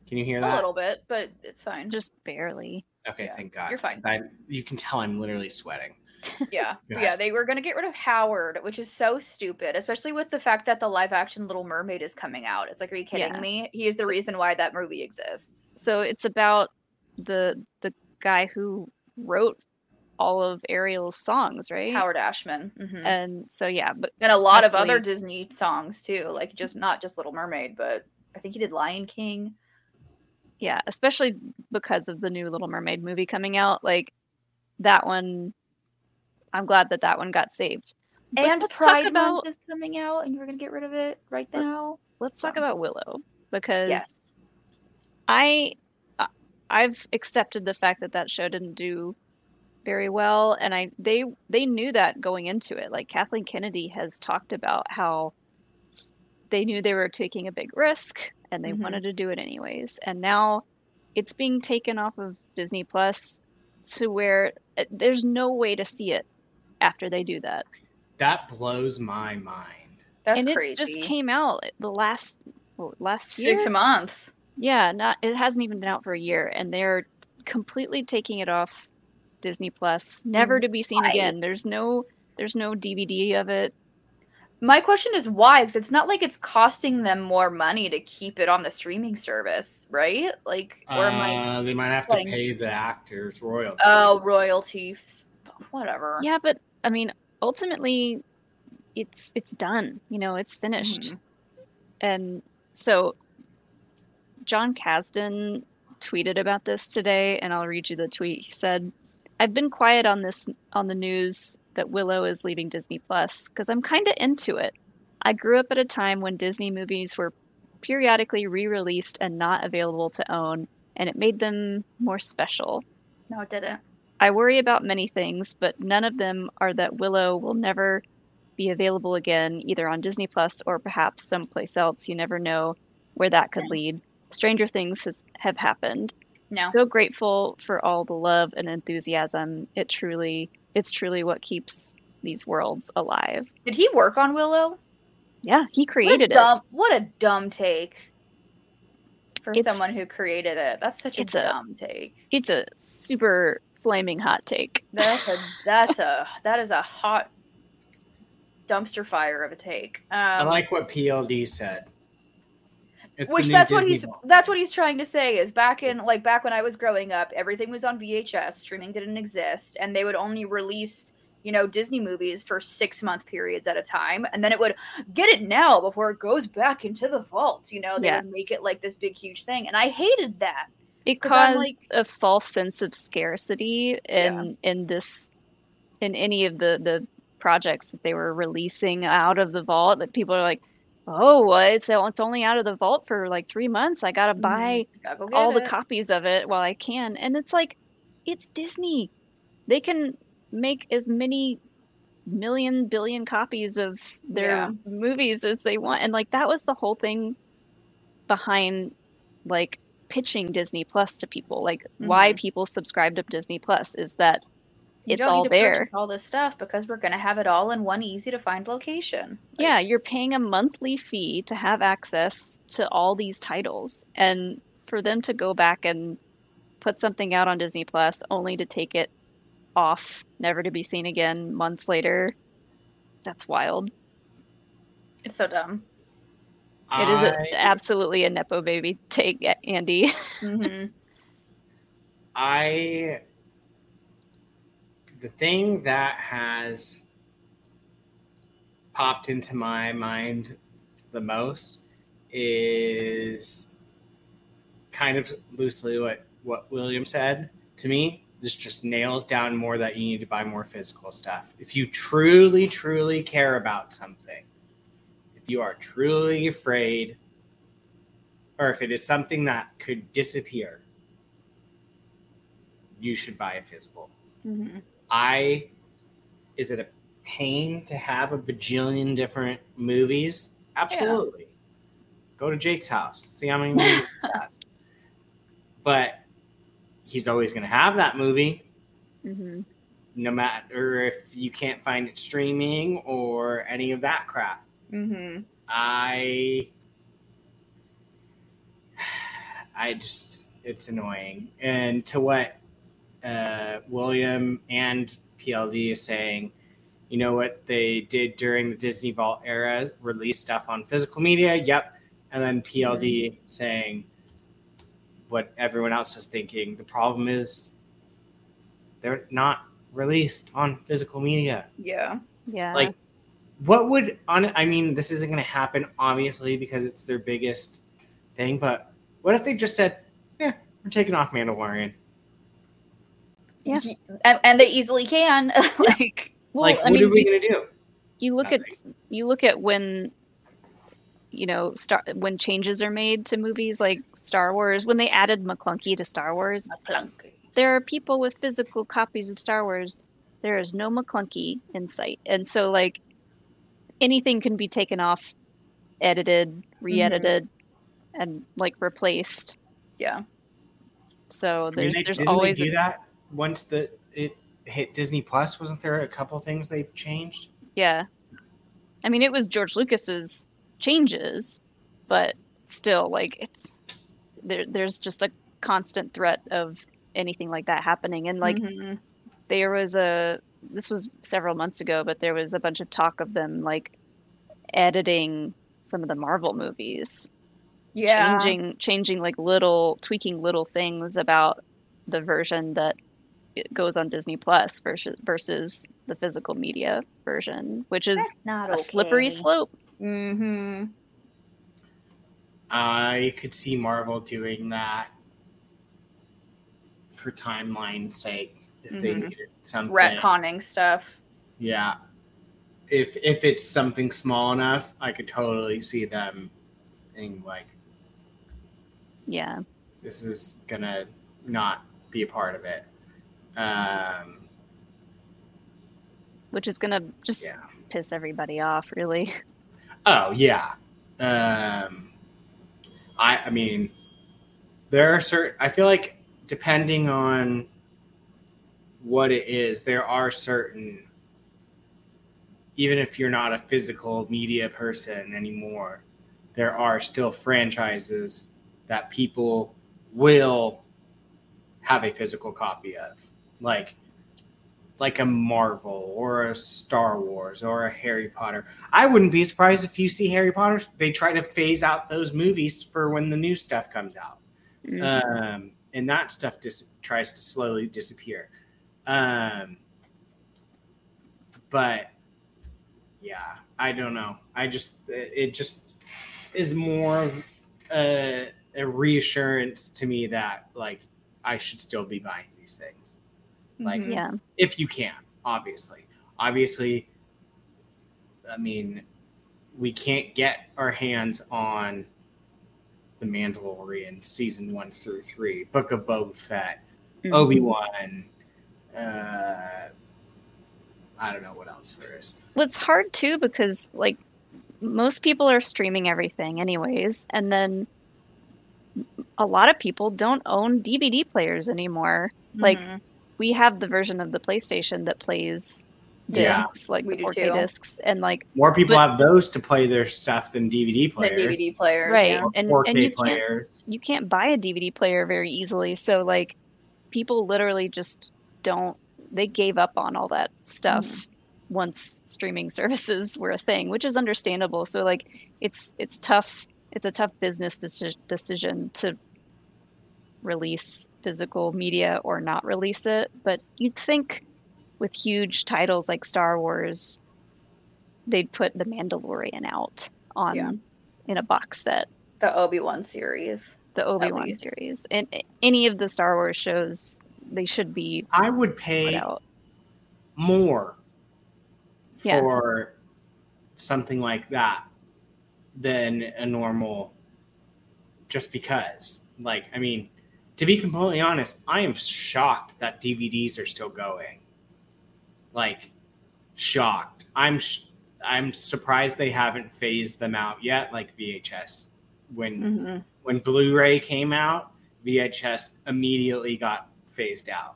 Can you hear that? a little bit, but it's fine. Just barely. Okay, Yeah, thank God. you're fine. I, you can tell I'm literally sweating. Yeah, Yeah. yeah. They were going to get rid of Howard, which is so stupid, especially with the fact that the live action Little Mermaid is coming out. It's like, are you kidding Yeah. me? He is the reason why that movie exists. So it's about the the guy who wrote all of Ariel's songs, right? Howard Ashman, hmm And so yeah, but and a lot of other Disney songs too, like just not just Little Mermaid, but I think he did Lion King. yeah, especially because of the new Little Mermaid movie coming out, like that one. I'm glad that that one got saved. But and let's Pride about Month is coming out, and you were going to get rid of it right Let's- now. let's talk So- about Willow because Yes. I I- I've accepted the fact that that show didn't do very well and I they they knew that going into it. Like Kathleen Kennedy has talked about how they knew they were taking a big risk and they Mhm. wanted to do it anyways. And now it's being taken off of Disney Plus to where uh, there's no way to see it after they do that. That blows my mind. That's and crazy. it just came out the last well, last Six year. months. Yeah, not it hasn't even been out for a year, and they're completely taking it off Disney Plus, never to be seen Why? again. There's no there's no DVD of it. My question is why? Because it's not like it's costing them more money to keep it on the streaming service, right? Like, or am I? Uh, they might have to pay the actors royalties. Oh, royalties. Whatever. Yeah, but I mean, ultimately, it's it's done. You know, it's finished. Mhm. And so, Jon Kasdan tweeted about this today, and I'll read you the tweet. He said, "I've been quiet on this on the news that Willow is leaving Disney Plus because I'm kind of into it. I grew up at a time when Disney movies were periodically re-released and not available to own, and it made them more special." No, it didn't. I worry about many things, but none of them are that Willow will never be available again, either on Disney Plus or perhaps someplace else. You never know where that could lead. Stranger things has, have happened. No. So grateful for all the love and enthusiasm. It truly, it's truly what keeps these worlds alive. Did he work on Willow? Yeah, he What created it. dumb. What a dumb take. For It's- someone who created it, that's such a it's a- dumb take. It's a super flaming hot take. That's a that's a that is a hot dumpster fire of a take. Um, I like what PLD said. It's which that's what he's Vault. that's what he's trying to say is back in like back when I was growing up, everything was on VHS, streaming didn't exist, and they would only release you know Disney movies for six month periods at a time, and then it would get it now before it goes back into the vault. You know, they Yeah. would make it like this big huge thing, and I hated that. It caused like- a false sense of scarcity in in this in any of the the projects that they were releasing out of the vault that people are like oh well, it's uh, it's only out of the vault for like three months. I gotta mm-hmm. buy Gotta go all the copies of it while i can. And it's like it's disney. They can make as many million billion copies of their Yeah. movies as they want. And like that was the whole thing behind like pitching disney plus to people. Like why mm-hmm. people subscribe to disney plus is that You it's don't all need to there. all this stuff because we're gonna have it all in one easy to find location. Like, yeah you're paying a monthly fee to have access to all these titles. And for them to go back and put something out on disney plus only to take it off never to be seen again months later that's wild. It's so dumb. It is a, I- absolutely a nepo baby take andy hmm I the thing that has popped into my mind the most is kind of loosely what what William said to me. This just nails down more that you need to buy more physical stuff. If you truly, truly care about something, you are truly afraid, or if it is something that could disappear, you should buy a physical. hmm I is it a pain to have a bajillion different movies? Absolutely. Go to Jake's house, see how many movies he has. But he's always going to have that movie, hmm no matter if you can't find it streaming or any of that crap. Hmm I I just it's annoying. And to what uh, William and PLD is saying, you know what they did during the Disney Vault era, release stuff on physical media. Yep. And then PLD saying what everyone else is thinking. The problem is they're not released on physical media Yeah. yeah like what would on i mean this isn't going to happen obviously because it's their biggest thing but what if they just said yeah we're taking off mandalorian Yeah. And, and they easily can. like, well like i what mean are we you- going to do you look at you look at when you know star when changes are made to movies like Star Wars when they added Maclunkey to Star Wars Maclunkey. there are people with physical copies of Star Wars there is no Maclunkey in sight and so like anything can be taken off edited re-edited and like replaced. Yeah. so I mean, there's they, didn't always they do a, that once the it hit disney plus. Wasn't there a couple things they changed? Yeah. I mean it was George Lucas's changes but still like it's there there's just a constant threat of anything like that happening. And like Mhm. there was a this was several months ago but there was a bunch of talk of them like editing some of the Marvel movies, Yeah. changing changing like little tweaking little things about the version that it goes on Disney Plus versus versus the physical media version, which is That's not a slippery slope. Mm-hmm. I could see Marvel doing that for timeline's sake if they Mhm. needed something. Retconning stuff. Yeah. If if it's something small enough, I could totally see them being like, Yeah. this is gonna not be a part of it. Um, Which is gonna just yeah. piss everybody off, really. Oh yeah. Um, I I mean, there are certain. I feel like depending on what it is, there are certain. Even if you're not a physical media person anymore, there are still franchises that people will have a physical copy of, like like a Marvel or a Star Wars or a Harry Potter. I wouldn't be surprised if you see Harry Potter. They try to phase out those movies for when the new stuff comes out, Mm. um, and that stuff just tries to slowly disappear. Um, but yeah, I don't know. I just it just is more of a, a reassurance to me that like I should still be buying these things Like- Mhm. yeah. if you can, obviously. Obviously, I mean, we can't get our hands on the Mandalorian season one through three, Book of Boba Fett, Mhm. Obi Wan. Uh, I don't know what else there is. Well, it's hard too because like most people are streaming everything anyways, and then a lot of people don't own DVD players anymore. Like Mhm. we have the version of the PlayStation that plays Yeah. discs, like We the do 4K discs, and like More people But- have those to play their stuff than DVD the players. DVD players. Right. Yeah. and- 4K and you can't- you can't buy a DVD player very easily. So like people literally just don't they gave up on all that stuff Mm-hmm. once streaming services were a thing, which is understandable. So like it's it's tough it's a tough business deci- decision to release physical media or not release it, but you'd think with huge titles like Star Wars they'd put The Mandalorian out on Yeah. in a box set The Obi Wan series. the Obi Wan series and any of the Star Wars shows, they should be I would pay more Yeah. for something like that than a normal just because. Like i mean to be completely honest i am shocked that dvds are still going. Like shocked. I'm sh- i'm surprised they haven't phased them out yet like vhs when Mm-hmm. when Blu-ray came out, VHS immediately got phased out.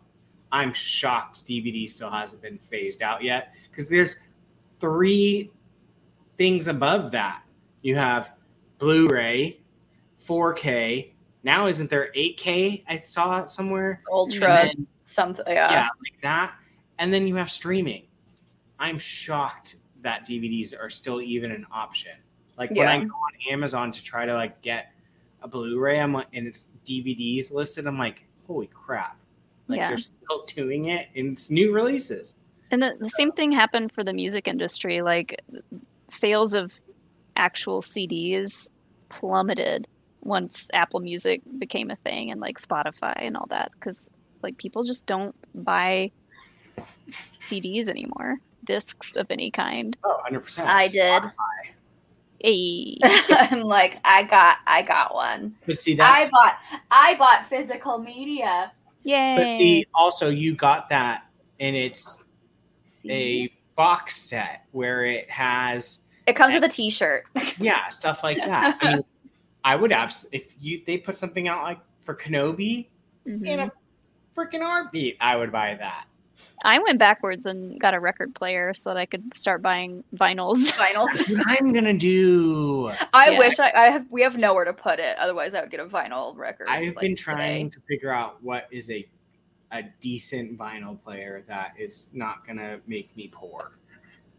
I'm shocked DVD still hasn't been phased out yet because there's three things above that. You have Blu-ray, 4K. Now isn't there 8K? I saw somewhere. Ultra then- something. yeah, Yeah. like that. And then you have streaming. I'm shocked that DVDs are still even an option. Like when I go on Amazon to try to like get a Blu-ray, I'm like, and it's DVDs listed. I'm like, holy crap! Like Yeah. they're still doing it, and it's new releases. And the, the same thing happened for the music industry. Like sales of actual CDs plummeted once Apple Music became a thing and like Spotify and all that because like people just don't buy CDs anymore, discs of any kind. Oh, 100 percent. I did. Hey, I'm like, I got, I got one. But see, that's I bought, I bought physical media. Yay! but see, also you got that, and it's See? a box set where it has It comes with a T-shirt. yeah stuff like that. I mean, I would abs if you they put something out like for Kenobi Mhm. in a freaking heartbeat, I would buy that. I went backwards and got a record player so that I could start buying vinyls. Vinyls. What I'm gonna do. I Yeah. wish I, I have. We have nowhere to put it. Otherwise, I would get a vinyl record. I've like, been trying today. to figure out what is a a decent vinyl player that is not gonna make me poor.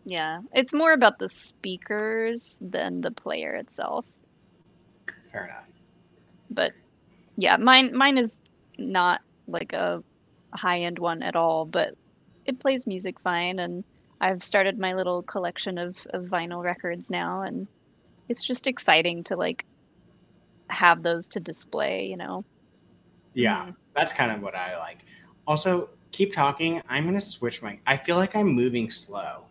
Yeah, it's more about the speakers than the player itself. Fair enough. But yeah, mine mine is not like a high end one at all, but it plays music fine and I've started my little collection of, of vinyl records now and it's just exciting to like have those to display, you know. Yeah, mm-hmm. that's kind of what I like. Also, keep talking. I'm gonna switch my. I feel like I'm moving slow.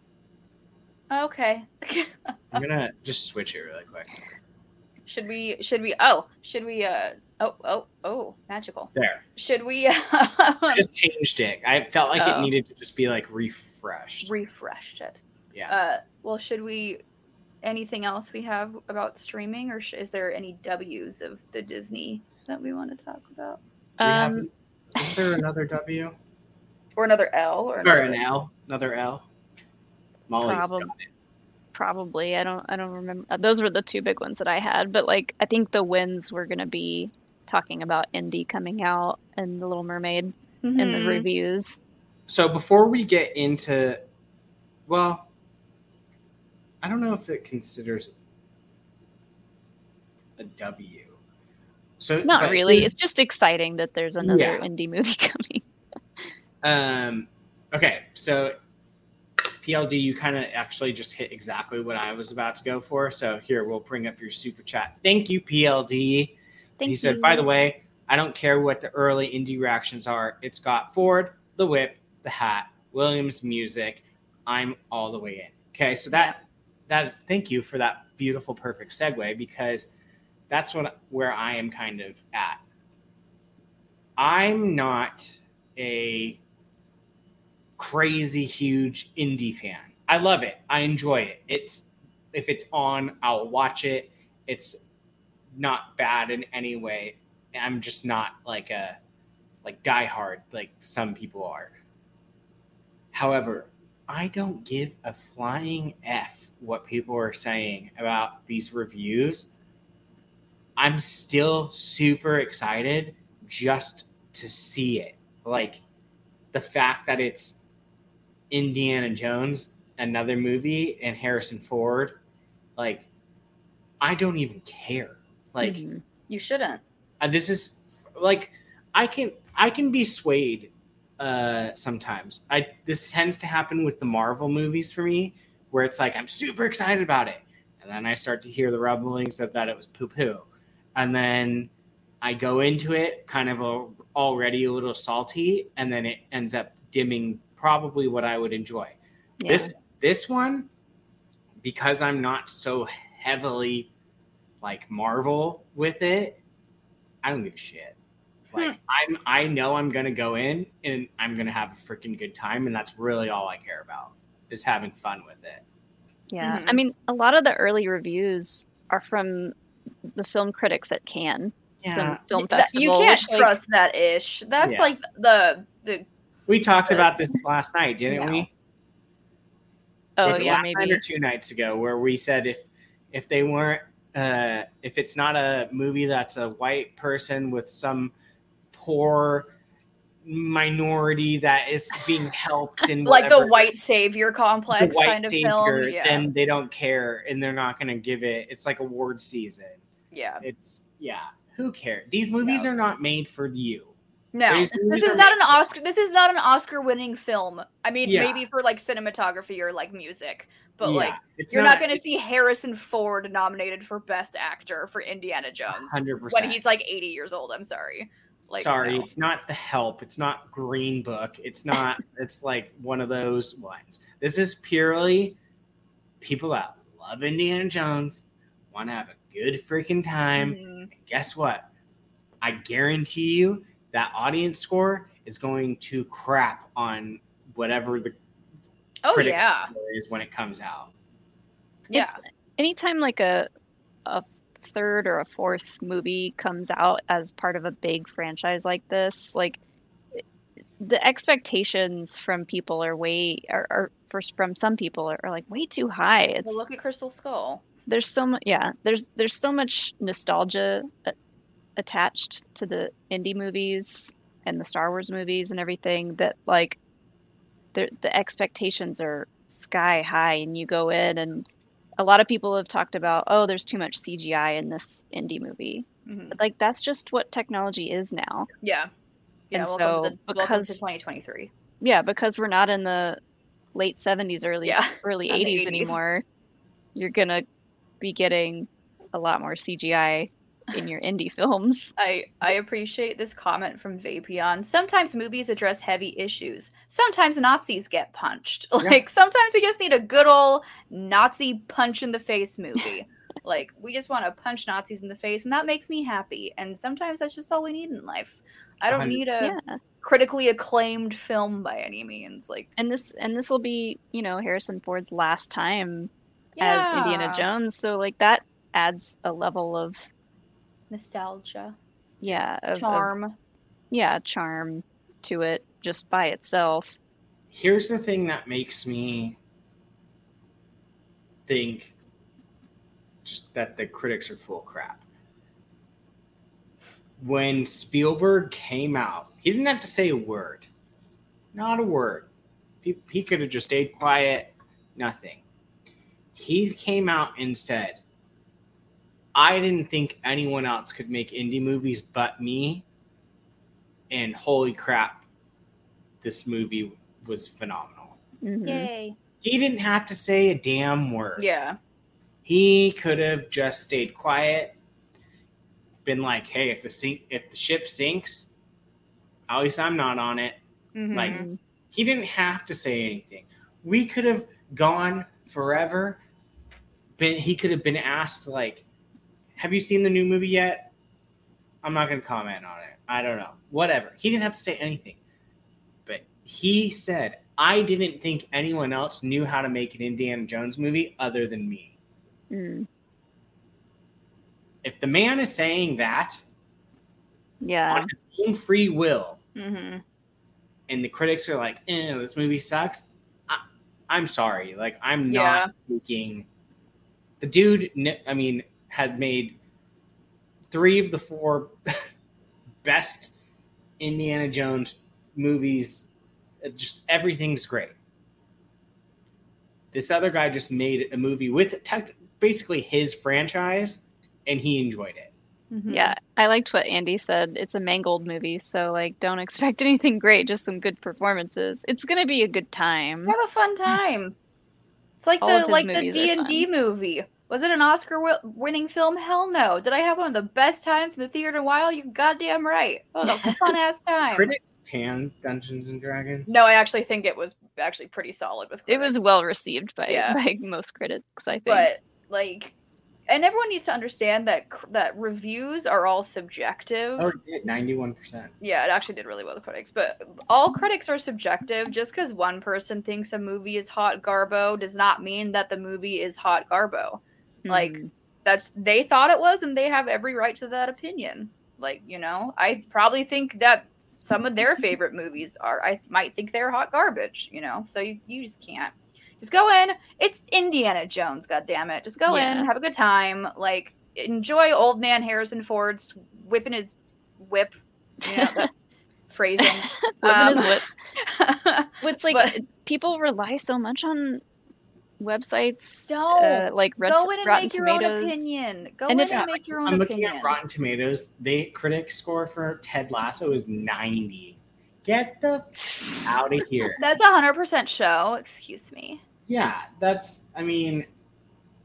Okay. I'm gonna just switch it really quick. Should we? Should we? Oh, should we? Uh. Oh. Oh. Oh. Magical. There, Should we? I just changed it. I felt like it Oh. needed to just be like refreshed. refreshed it. Yeah. Uh. Well, should we? Anything else we have about streaming, or sh- is there any W's of the Disney that we want to talk about, Um, haven't- is there another W or another L, or or another an L? Another L. Molly's Probab- got it. Probably. I don't I don't remember. uh, Those were the two big ones that I had, but like I think the wins were going to be talking about Indy coming out and The Little Mermaid in the Mhm. reviews. So before we get into, well, I don't know if it considers a W. So Not really. It's just exciting that there's another Yeah. Indy movie coming. Um, okay, so PLD, you kind of actually just hit exactly what I was about to go for. So here, we'll bring up your super chat. Thank you, PLD. Thank he you. said, by the way, I don't care what the early Indy reactions are. It's got Ford, the whip, the hat, Williams music. I'm all the way in. Okay, so that that thank you for that beautiful, perfect segue because that's what where I am kind of at. I'm not a crazy huge Indy fan. I love it. I enjoy it. It's if it's on, I'll watch it. It's not bad in any way. I'm just not like a like diehard like some people are. However, I don't give a flying F what people are saying about these reviews. I'm still super excited just to see it. Like the fact that it's Indiana Jones, another movie, and Harrison Ford, like I don't even care. Like Mhm. You shouldn't. uh, this is like I can I can be swayed uh sometimes. I this tends to happen with the Marvel movies for me where it's like I'm super excited about it and then I start to hear the rumblings of that it was poo poo. And then I go into it kind of a, already a little salty and then it ends up dimming probably what I would enjoy. Yeah. This this one because I'm not so heavily like Marvel with it, I don't give a shit. Like I'm I know I'm gonna go in and I'm gonna have a freaking good time and that's really all I care about is having fun with it. Yeah. Mhm. I mean, a lot of the early reviews are from the film critics at Cannes film, film Y- that- festival. you can't which, like, trust that ish. That's Yeah. like the the We talked about this last night, didn't no. we? oh Was it yeah, last night maybe. or two nights ago where we said if if they weren't uh if it's not a movie that's a white person with some poor minority that is being helped in like the white savior the complex white kind of savior, film. Yeah. then they don't care and they're not going to give it. It's like award season. yeah. It's yeah. Who cares? These movies No. are not made for you. No. This is not an Oscar this is not an Oscar winning film. I mean Yeah. maybe for like cinematography or like music. But like Yeah, it's you're not, going to see Harrison Ford nominated for best actor for Indiana Jones hundred when he's like 80 years old. I'm sorry. Like Sorry, no. it's not The Help. It's not Green Book. It's not. it's like one of those ones. This is purely people that love Indiana Jones, want to have a good freaking time. Mhm. And guess what? I guarantee you that audience score is going to crap on whatever the Oh yeah. is when it comes out. Yeah. It's- anytime like a a third or a fourth movie comes out as part of a big franchise like this, like the expectations from people are way are, are for, from some people are, are like way too high. It's Well, look at Crystal Skull. there's so much yeah there's there's so much nostalgia a- attached to the Indy movies and the Star Wars movies and everything that like the the expectations are sky high and you go in and a lot of people have talked about oh there's too much cgi in this Indy movie Mhm. but like that's just what technology is now Yeah. Yeah. And welcome, so, to the, welcome because- to 2023. yeah because we're not in the late 70s early Yeah, early 80s 80s. anymore you're gonna be getting a lot more cgi in your Indy films I I appreciate this comment from Vapion. Sometimes movies address heavy issues. Sometimes Nazis get punched. Like sometimes we just need a good old Nazi punch in the face movie. like we just want to punch Nazis in the face, and that makes me happy. And sometimes that's just all we need in life. I don't need a yeah critically acclaimed film by any means. Like and this and this will be you know harrison ford's last time as indiana jones so like that adds a level of nostalgia, yeah of- of- charm. yeah charm to it just by itself Here's the thing that makes me think just that the critics are full crap. When Spielberg came out, he didn't have to say a word. Not a word. He, he could have just stayed quiet, nothing. He came out and said, I didn't think anyone else could make Indy movies but me. And holy crap, this movie was phenomenal. Mhm. Yay! He didn't have to say a damn word. Yeah. He could have just stayed quiet, been like, "Hey, if the sink, if the ship sinks, at least I'm not on it." Mhm. Like. He didn't have to say anything. We could have gone forever. Been he could have been asked like, "Have you seen the new movie yet?" I'm not going to comment on it. I don't know. Whatever. He didn't have to say anything. But he said, "I didn't think anyone else knew how to make an Indiana Jones movie other than me." Mm. If the man is saying that yeah on his own free will, Mhm. and the critics are like, eh, this movie sucks. I, I'm sorry. Like, I'm Yeah. not thinking. The dude, I mean, has made three of the four best Indiana Jones movies. Uh, Just everything's great. This other guy just made a movie with tech, basically his franchise, and he enjoyed it. Mhm. yeah i liked what andy said it's a Mangold movie so like don't expect anything great just some good performances it's gonna be a good time Have a fun time. It's like All the like the D and D movie. Was it an Oscar wi- winning film? Hell no. Did I have one of the best times in the theater in a while? You goddamn right. Oh, that was a fun ass time. Critics pan Dungeons and Dragons. No, I actually think it was actually pretty solid with. it was well received by, Yeah. by most critics i think but like, and everyone needs to understand that cr- that reviews are all subjective. Oh, did ninety-one percent. Yeah, it actually did really well with critics, but all critics are subjective. Just because one person thinks a movie is hot garbo does not mean that the movie is hot garbo. Like, Mhm. That's they thought it was, and they have every right to that opinion. Like, you know, I probably think that some of their favorite movies are. I might think they're hot garbage. You know, so you, you just can't. Just go in. It's Indiana Jones. God damn it! Just go in, have a good time. Like, enjoy old man Harrison Ford's whipping his whip. You know, phrasing. Um, it's like But- people rely so much on websites Don't uh, like Ret- go in and Rotten make your Tomatoes. own opinion. Go And in if- and make your own I'm looking opinion. at Rotten Tomatoes. They critic score for Ted Lasso is 90. Get the out of here. That's a hundred percent show. Excuse me. yeah, that's. I mean,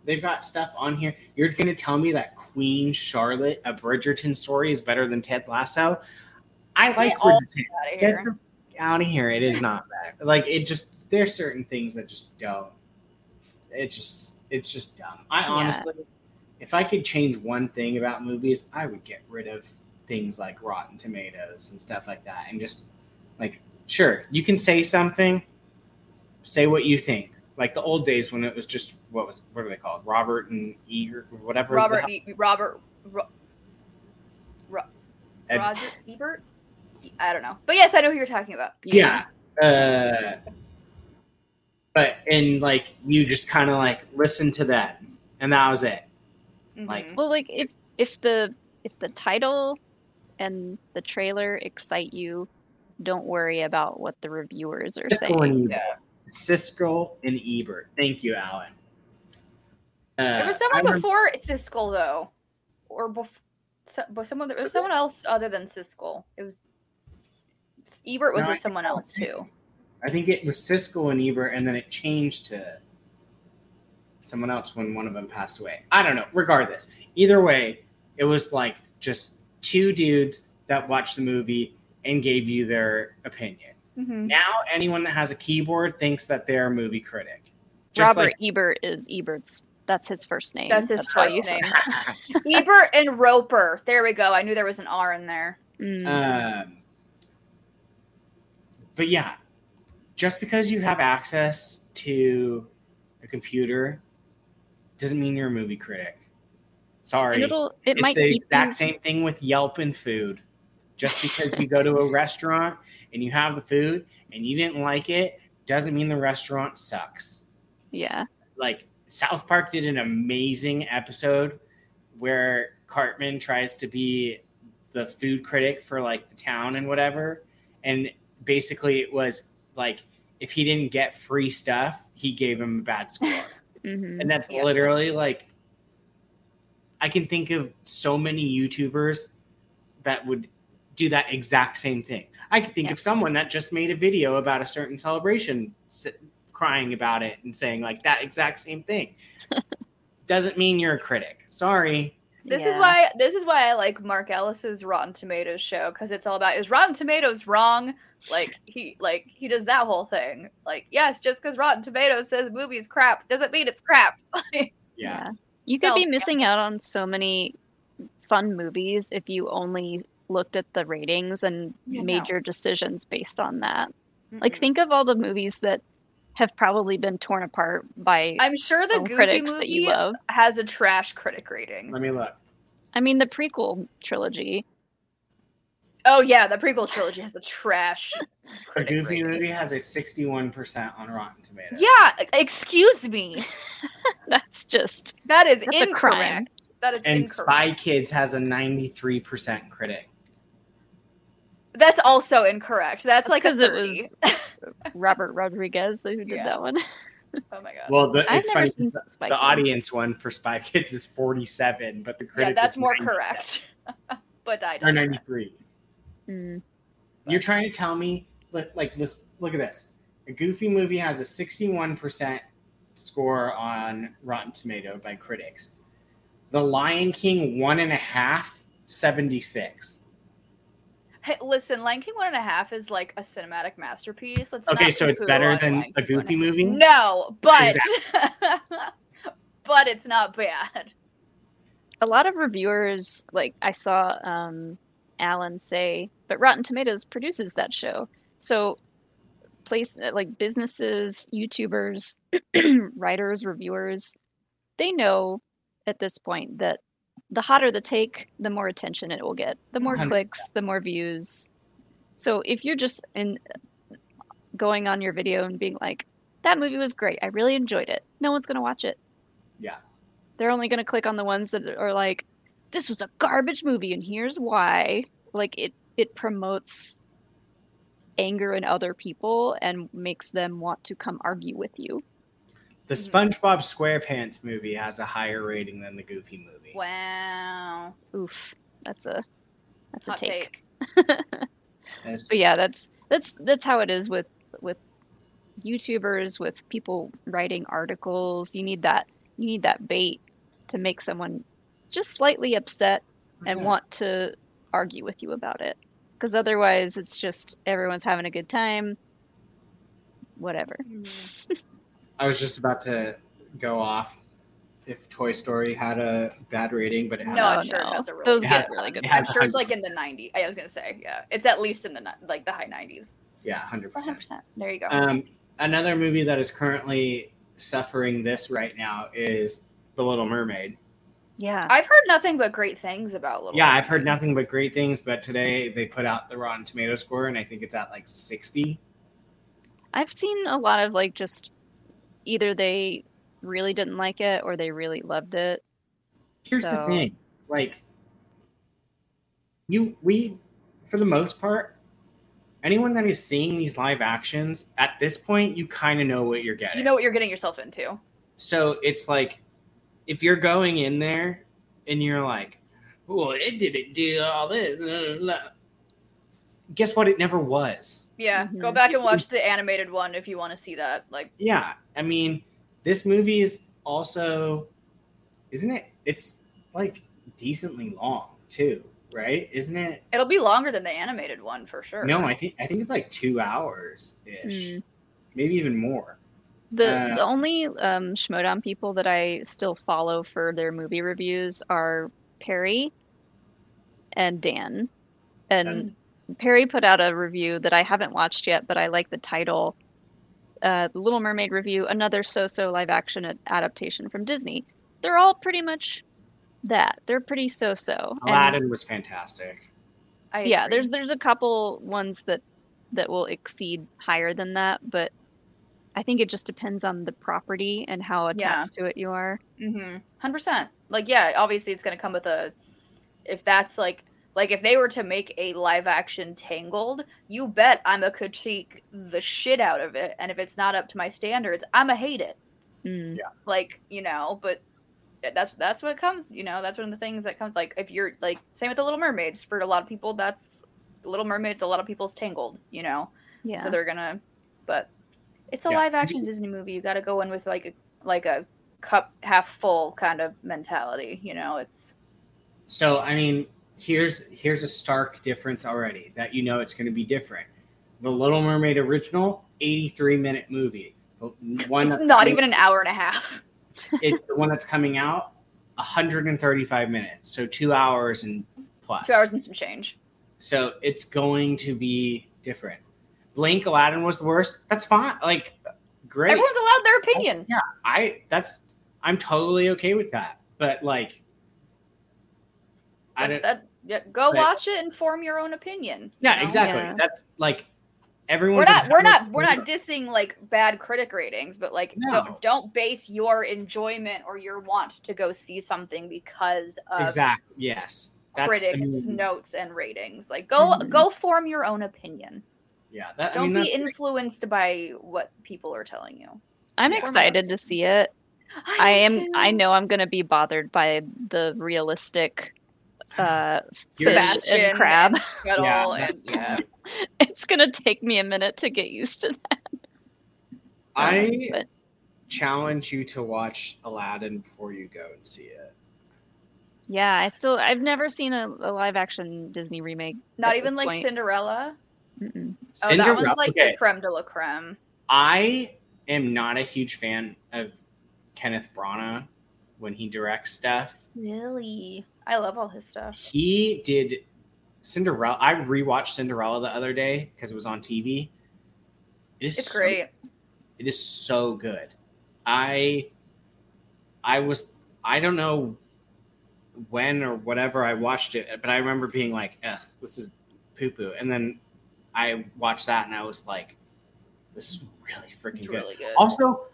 they've got stuff on here. You're gonna tell me that Queen Charlotte, a Bridgerton story, is better than Ted Lasso? I like Get all Bridgerton. Out of Get here. the out of here. It is not bad. Like it just. There's certain things that just don't. It just. It's just dumb. I Yeah. honestly, if I could change one thing about movies, I would get rid of things like Rotten Tomatoes and stuff like that, and just like, sure, you can say something, say what you think. Like the old days when it was just what was what are they called? Robert and Eager, whatever. Robert. E- Robert. Ro- Ed- Roger Ebert. I don't know, but yes, I know who you're talking about. yeah. Uh, But and like you just kind of like listen to that, and that was it. Mhm. like- Well, like if if the if the title and the trailer excite you, don't worry about what the reviewers are Just saying. when you- Yeah. Siskel and Ebert. Thank you, Alan. Uh, There was someone remember- before Siskel though, or before, but someone there was someone else other than Siskel. It was Ebert was No, with think someone else was too. I think it was Siskel and Ebert, and then it changed to someone else when one of them passed away. I don't know. Regardless, either way, it was like just two dudes that watched the movie and gave you their opinion. Mhm. Now, anyone that has a keyboard thinks that they're a movie critic. Just Robert like Ebert is Ebert's. That's his first name. That's his why first name. Ebert and Roeper. There we go. I knew there was an R in there. Mm. Um, but yeah, just because you have access to a computer doesn't mean you're a movie critic. Sorry. it'll it it's might the exact same thing with Yelp and food. Just because you go to a restaurant and you have the food and you didn't like it doesn't mean the restaurant sucks. Yeah. Like South Park did an amazing episode where Cartman tries to be the food critic for like the town and whatever. And basically it was like if he didn't get free stuff, he gave him a bad score. hmm And that's Yeah. literally like I can think of so many YouTubers that would do that exact same thing. I could think Yeah. of someone that just made a video about a certain celebration s- crying about it and saying like that exact same thing. Doesn't mean you're a critic. Sorry. This is why this is why I like Mark Ellis's Rotten Tomatoes show because it's all about is Rotten Tomatoes wrong? Like he like he does that whole thing. Like yes, just because Rotten Tomatoes says movie's crap doesn't mean it's crap. Yeah. You could be So- missing out on so many fun movies if you only looked at the ratings and Yeah, made no. your decisions based on that. Like Mm-mm. think of all the movies that have probably been torn apart by I'm sure the film Goofy critics movie that you love. has a trash critic rating. Let me look. I mean, the prequel trilogy. Oh yeah, the prequel trilogy has a trash A critic Goofy rating. movie has a 61% on Rotten Tomatoes. Yeah, excuse me. That's just That is That's crime. incorrect. That is And incorrect. Spy Kids has a 93% critic. That's also incorrect. That's like because it was Robert Rodriguez who did Yeah. that one. oh my god. Well, the, it's funny. The, Spy the Kids. audience one for Spy Kids is 47, but the yeah, that's is more 97 correct. but I Or digress. 93. Mm. You're trying to tell me, look, like this. Look at this. A Goofy movie has a 61% score on Rotten Tomato by critics. The Lion King one and a half, 76. Hey, listen, Lion King one and a half is like a cinematic masterpiece. Let's Okay, not so it's better than Lion a Goofy movie. No, but but it's not bad. a lot of reviewers like i saw um alan say but rotten tomatoes produces that show. So place uh, like businesses youtubers writers reviewers they know at this point that the hotter the take the more attention it will get. The more 100%. clicks the more views. So if you're just in going on your video and being like that movie was great. I really enjoyed it. No one's going to watch it. Yeah. they're only going to click on the ones that are like this was a garbage movie and here's why like it it promotes anger in other people and makes them want to come argue with you The mm-hmm. SpongeBob SquarePants movie has a higher rating than the Goofy movie. Wow. oof that's a that's a take, take. And but yeah that's that's that's how it is with with youtubers with people writing articles you need that you need that bait to make someone just slightly upset and want to argue with you about it because otherwise it's just everyone's having a good time whatever I was just about to go off if Toy Story had a bad rating, but it No, has I'm sure it has a really those It good has- get really good I'm sure it's like in the 90s. I was gonna say, yeah, it's at least in the like the high 90s. yeah, hundred percent. 100%. There you go. Um, another movie that is currently suffering this right now is The Little Mermaid. Yeah I've heard nothing but great things about Little. Yeah, I've heard nothing but great things, but today they put out the Rotten Tomato score, and I think it's at like sixty. i've seen a lot of like just either they really didn't like it or they really loved it Here's the thing, like you, we, for the most part, anyone that is seeing these live actions at this point, you kind of know what you're getting. You know what you're getting yourself into. so it's like if you're going in there and you're like, "Well, it didn't do all this," blah, blah, blah," guess what? It never was. Yeah, go Mhm. back and watch the animated one if you want to see that. Like, Yeah, I mean, this movie is also, isn't it? It's like decently long too, right? Isn't it? it'll be longer than the animated one for sure. No, I think I think it's like two hours ish, Mm. maybe even more. The Uh, the only um, Schmoedown people that I still follow for their movie reviews are Perry and Dan. And Perry put out a review that I haven't watched yet, but I like the title. Uh, the Little Mermaid review, another so-so live action adaptation from Disney. They're all pretty much that. They're pretty so-so. And- Aladdin was fantastic. I yeah agree. there's there's a couple ones that that will exceed higher than that but i think it just depends on the property and how attached to it you are Mm-hmm. Hundred percent. Like, yeah, obviously it's gonna come with a. If that's like, like if they were to make a live action Tangled, you bet I'm a critique the shit out of it, and if it's not up to my standards, I'ma hate it. Mm. Like, you know, but that's that's what comes. You know, that's one of the things that comes. Like, if you're like, same with the Little Mermaids. For a lot of people, that's the Little Mermaids. A lot of people's Tangled. You know, yeah so they're gonna. But it's a Yeah. live action Disney movie. You got to go in with like a like a cup half full kind of mentality. You know, it's So I mean, here's here's a stark difference already that you know it's going to be different. The Little Mermaid original, 83 minute movie. The one it's not even an hour and a half. it's the one that's coming out, 135 minutes, so two hours and plus. Two hours and some change. So it's going to be different. Blink Aladdin was the worst. That's fine. Like, great. Everyone's allowed their opinion. yeah, I that's I'm totally okay with that. But like, I don't. that- yeah, go Right. watch it and form your own opinion. yeah, you know? exactly. Yeah. That's like everyone. We're not we're not we're not dissing like bad critic ratings, but like No. don't don't base your enjoyment or your want to go see something because of exactly. Yes, that's critics' mean, notes and ratings. Like go Mhm. go form your own opinion. Yeah, that, Don't mean, be that's- influenced by what people are telling you. i'm Yeah. excited to see it i am too. i know i'm going to be bothered by the realistic uh You're- Sebastian and crab and Yeah, and yeah. it's going to take me a minute to get used to that I Um, but challenge you to watch Aladdin before you go and see it. yeah i still i've never seen a, a live action disney remake Not even like point. Cinderella. Mm-mm. Oh, that one's like okay. the creme de la creme. I am not a huge fan of Kenneth Branagh when he directs stuff. Really? I love all his stuff. He did Cinderella. I rewatched Cinderella the other day because it was on TV. It is It's so- great. it is so good. I I was I don't know when or whatever I watched it, but I remember being like, "Ugh, this is poo poo," and then I watched that and I was like, "This is really freaking It's good." really good. Also,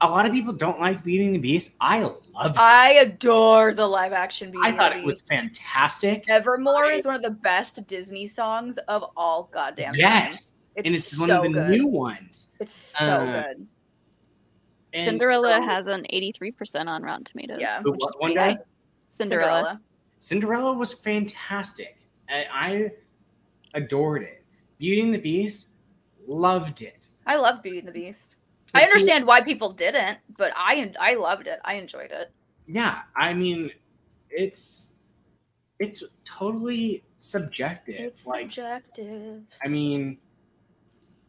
a lot of people don't like Beauty and the Beast. I love it. I adore the live action Beauty I thought it was fantastic. Evermore I- is one of the best Disney songs of all goddamn time. Yes, It's, and it's so one of the good. new ones. It's so Uh, good. And Cinderella so- has an 83% on Rotten Tomatoes. Yeah. Which what is one pretty does? Cinderella. Cinderella was fantastic. I, I adored it. Beauty and the Beast, loved it. I love Beauty and the Beast. But I see- understand why people didn't, but I I loved it. I enjoyed it. Yeah, I mean, it's it's totally subjective. It's like, subjective. I mean,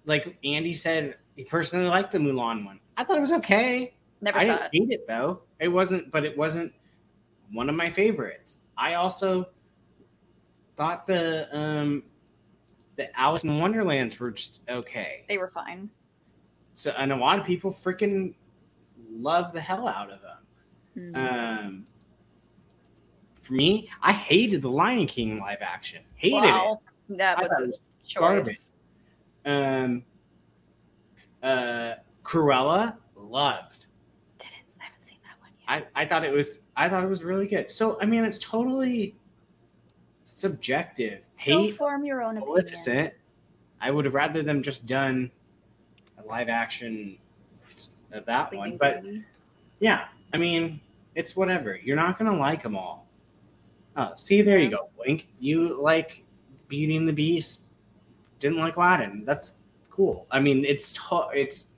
like Andy said, he personally liked the Mulan one. I thought it was okay. Never I saw didn't it. hate it though. It wasn't, but it wasn't one of my favorites. I also thought the um the Alice in Wonderlands were just okay. They were fine. So and a lot of people freaking love the hell out of them. Mm. Um, for me, I hated the Lion King live action. Hated wow. That I was it a was choice. garbage. Um, uh, Cruella loved. Didn't I haven't seen that one yet. I, I thought it was I thought it was really good. So I mean, it's totally subjective. Go Hate form your own opinion. I would have rather them just done a live action of that Sleeping one. But Beauty. yeah, I mean, it's whatever. You're not gonna like them all. Oh, see, there you go, Blink. You like Beauty and the Beast. Didn't like Aladdin. That's cool. I mean, it's to- it's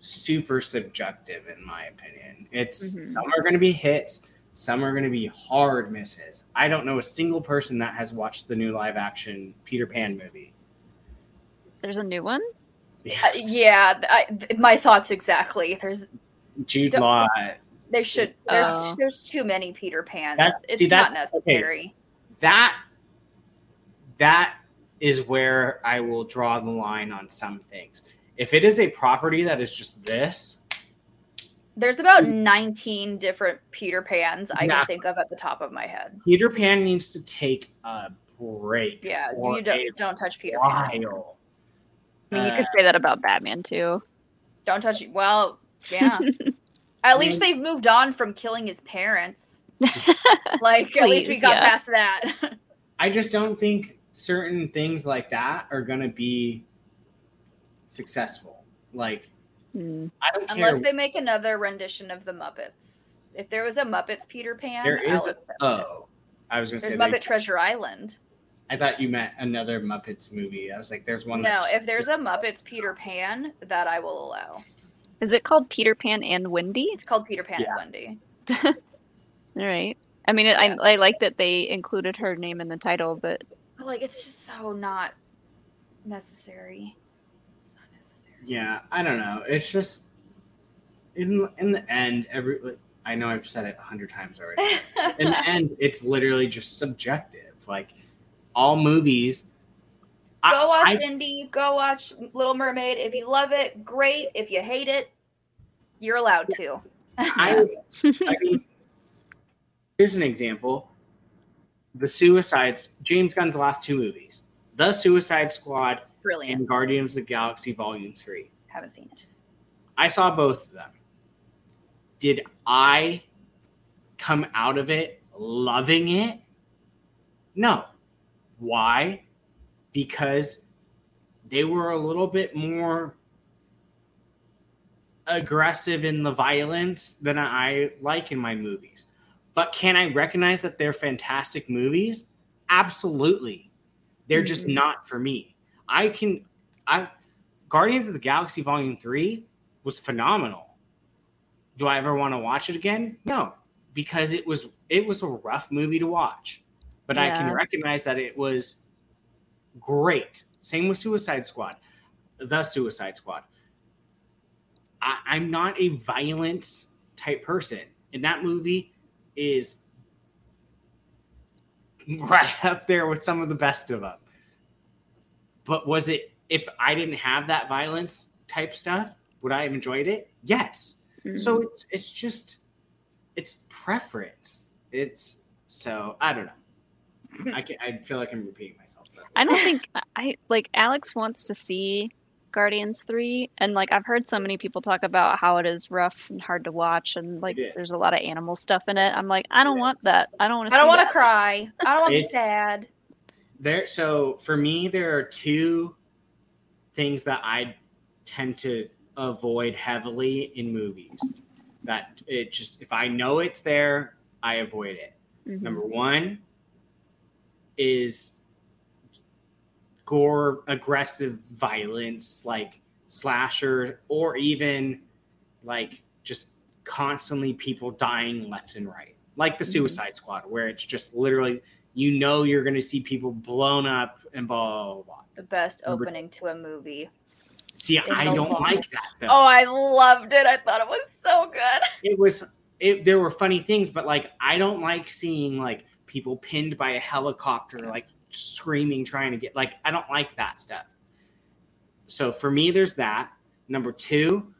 super subjective in my opinion. It's Mhm. some are gonna be hits, some are gonna be hard misses. I don't know a single person that has watched the new live action Peter Pan movie. There's a new one. Uh, yeah, I, th- my thoughts exactly. There's Jude Law. there should there's Oh. there's too many Peter Pans. That's- it's see, not that's- okay. necessary. that that is where I will draw the line on some things. If it is a property that is just this, There's about 19 different Peter Pans I Yeah. can think of at the top of my head. Peter Pan needs to take a break. Yeah, you don't don't touch Peter Pan. while. I mean, you Uh, could say that about Batman too. Don't touch. Well, yeah. At least they've moved on from killing his parents. Like at least we got yeah. past that. I just don't think certain things like that are going to be successful. Like Hmm. I don't Unless care. they make another rendition of the Muppets. If there was a Muppets Peter Pan, there I is. would accept it. Oh, I was going to There's say. Muppet they- Treasure Island. I thought you meant another Muppets movie. I was like, there's one. No, if there's a Muppets Peter Pan, that I will allow. Is it called Peter Pan and Wendy? It's called Peter Pan Yeah. and Wendy. All right. I mean, it, Yeah. I I like that they included her name in the title, but But like, it's just so not necessary. It's not necessary. Yeah, I don't know. It's just in in the end, every I know I've said it a hundred times already. in the end, it's literally just subjective. Like all movies. I- Go watch I- Indy. Go watch Little Mermaid. If you love it, great. If you hate it, you're allowed to. I, I mean, here's an example: the Suicides. James Gunn's last two movies, The Suicide Squad Brilliant. and Guardians of the Galaxy Volume Three. Haven't seen it. I saw both of them. Did I come out of it loving it? No. Why? Because they were a little bit more aggressive in the violence than I like in my movies. But can I recognize that they're fantastic movies? Absolutely. They're just Mhm. not for me. I can I Guardians of the Galaxy Volume 3 was phenomenal. Do I ever want to watch it again? No, because it was it was a rough movie to watch. But I can recognize that it was great. Same with Suicide Squad. The Suicide Squad. I, I'm not a violence type person. And that movie is right up there with some of the best of them. But was it if I didn't have that violence type stuff, would I have enjoyed it? Yes. Mm. So it's it's just it's preference. It's so I don't know. I can I feel like I'm repeating myself. but- I don't think I like Alex wants to see Guardians 3 and like I've heard so many people talk about how it is rough and hard to watch and like there's a lot of animal stuff in it. I'm like I don't It want that. I don't want to I don't want want to cry. I don't want to be sad. There so for me there are two things that i tend to avoid heavily in movies that it just if i know it's there i avoid it. Number one is gore aggressive violence like slasher or even like just constantly people dying left and right. Like the Mhm. suicide squad where it's just literally you know you're going to see people blown up and blah blah blah The best opening to a movie. see i don't like that film. Oh, I loved it. I thought it was so good. it was it, there were funny things but like i don't like seeing like people pinned by a helicopter like screaming trying to get like i don't like that stuff so for me there's that number two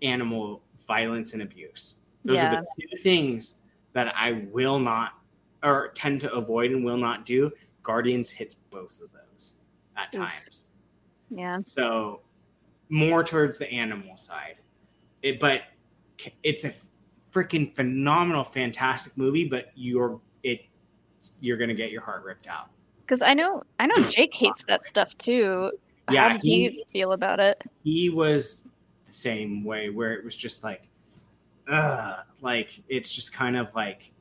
animal violence and abuse those Yeah. are the two things that i will not or tend to avoid and will not do guardians hits both of those at times Yeah. so more towards the animal side. It, but it's a freaking phenomenal, fantastic movie. But you're it, you're gonna get your heart ripped out. Cuz I know I know Jake hates that stuff too. Yeah, How did he- he feel about it? he was the same way where it was just like uh like it's just kind of like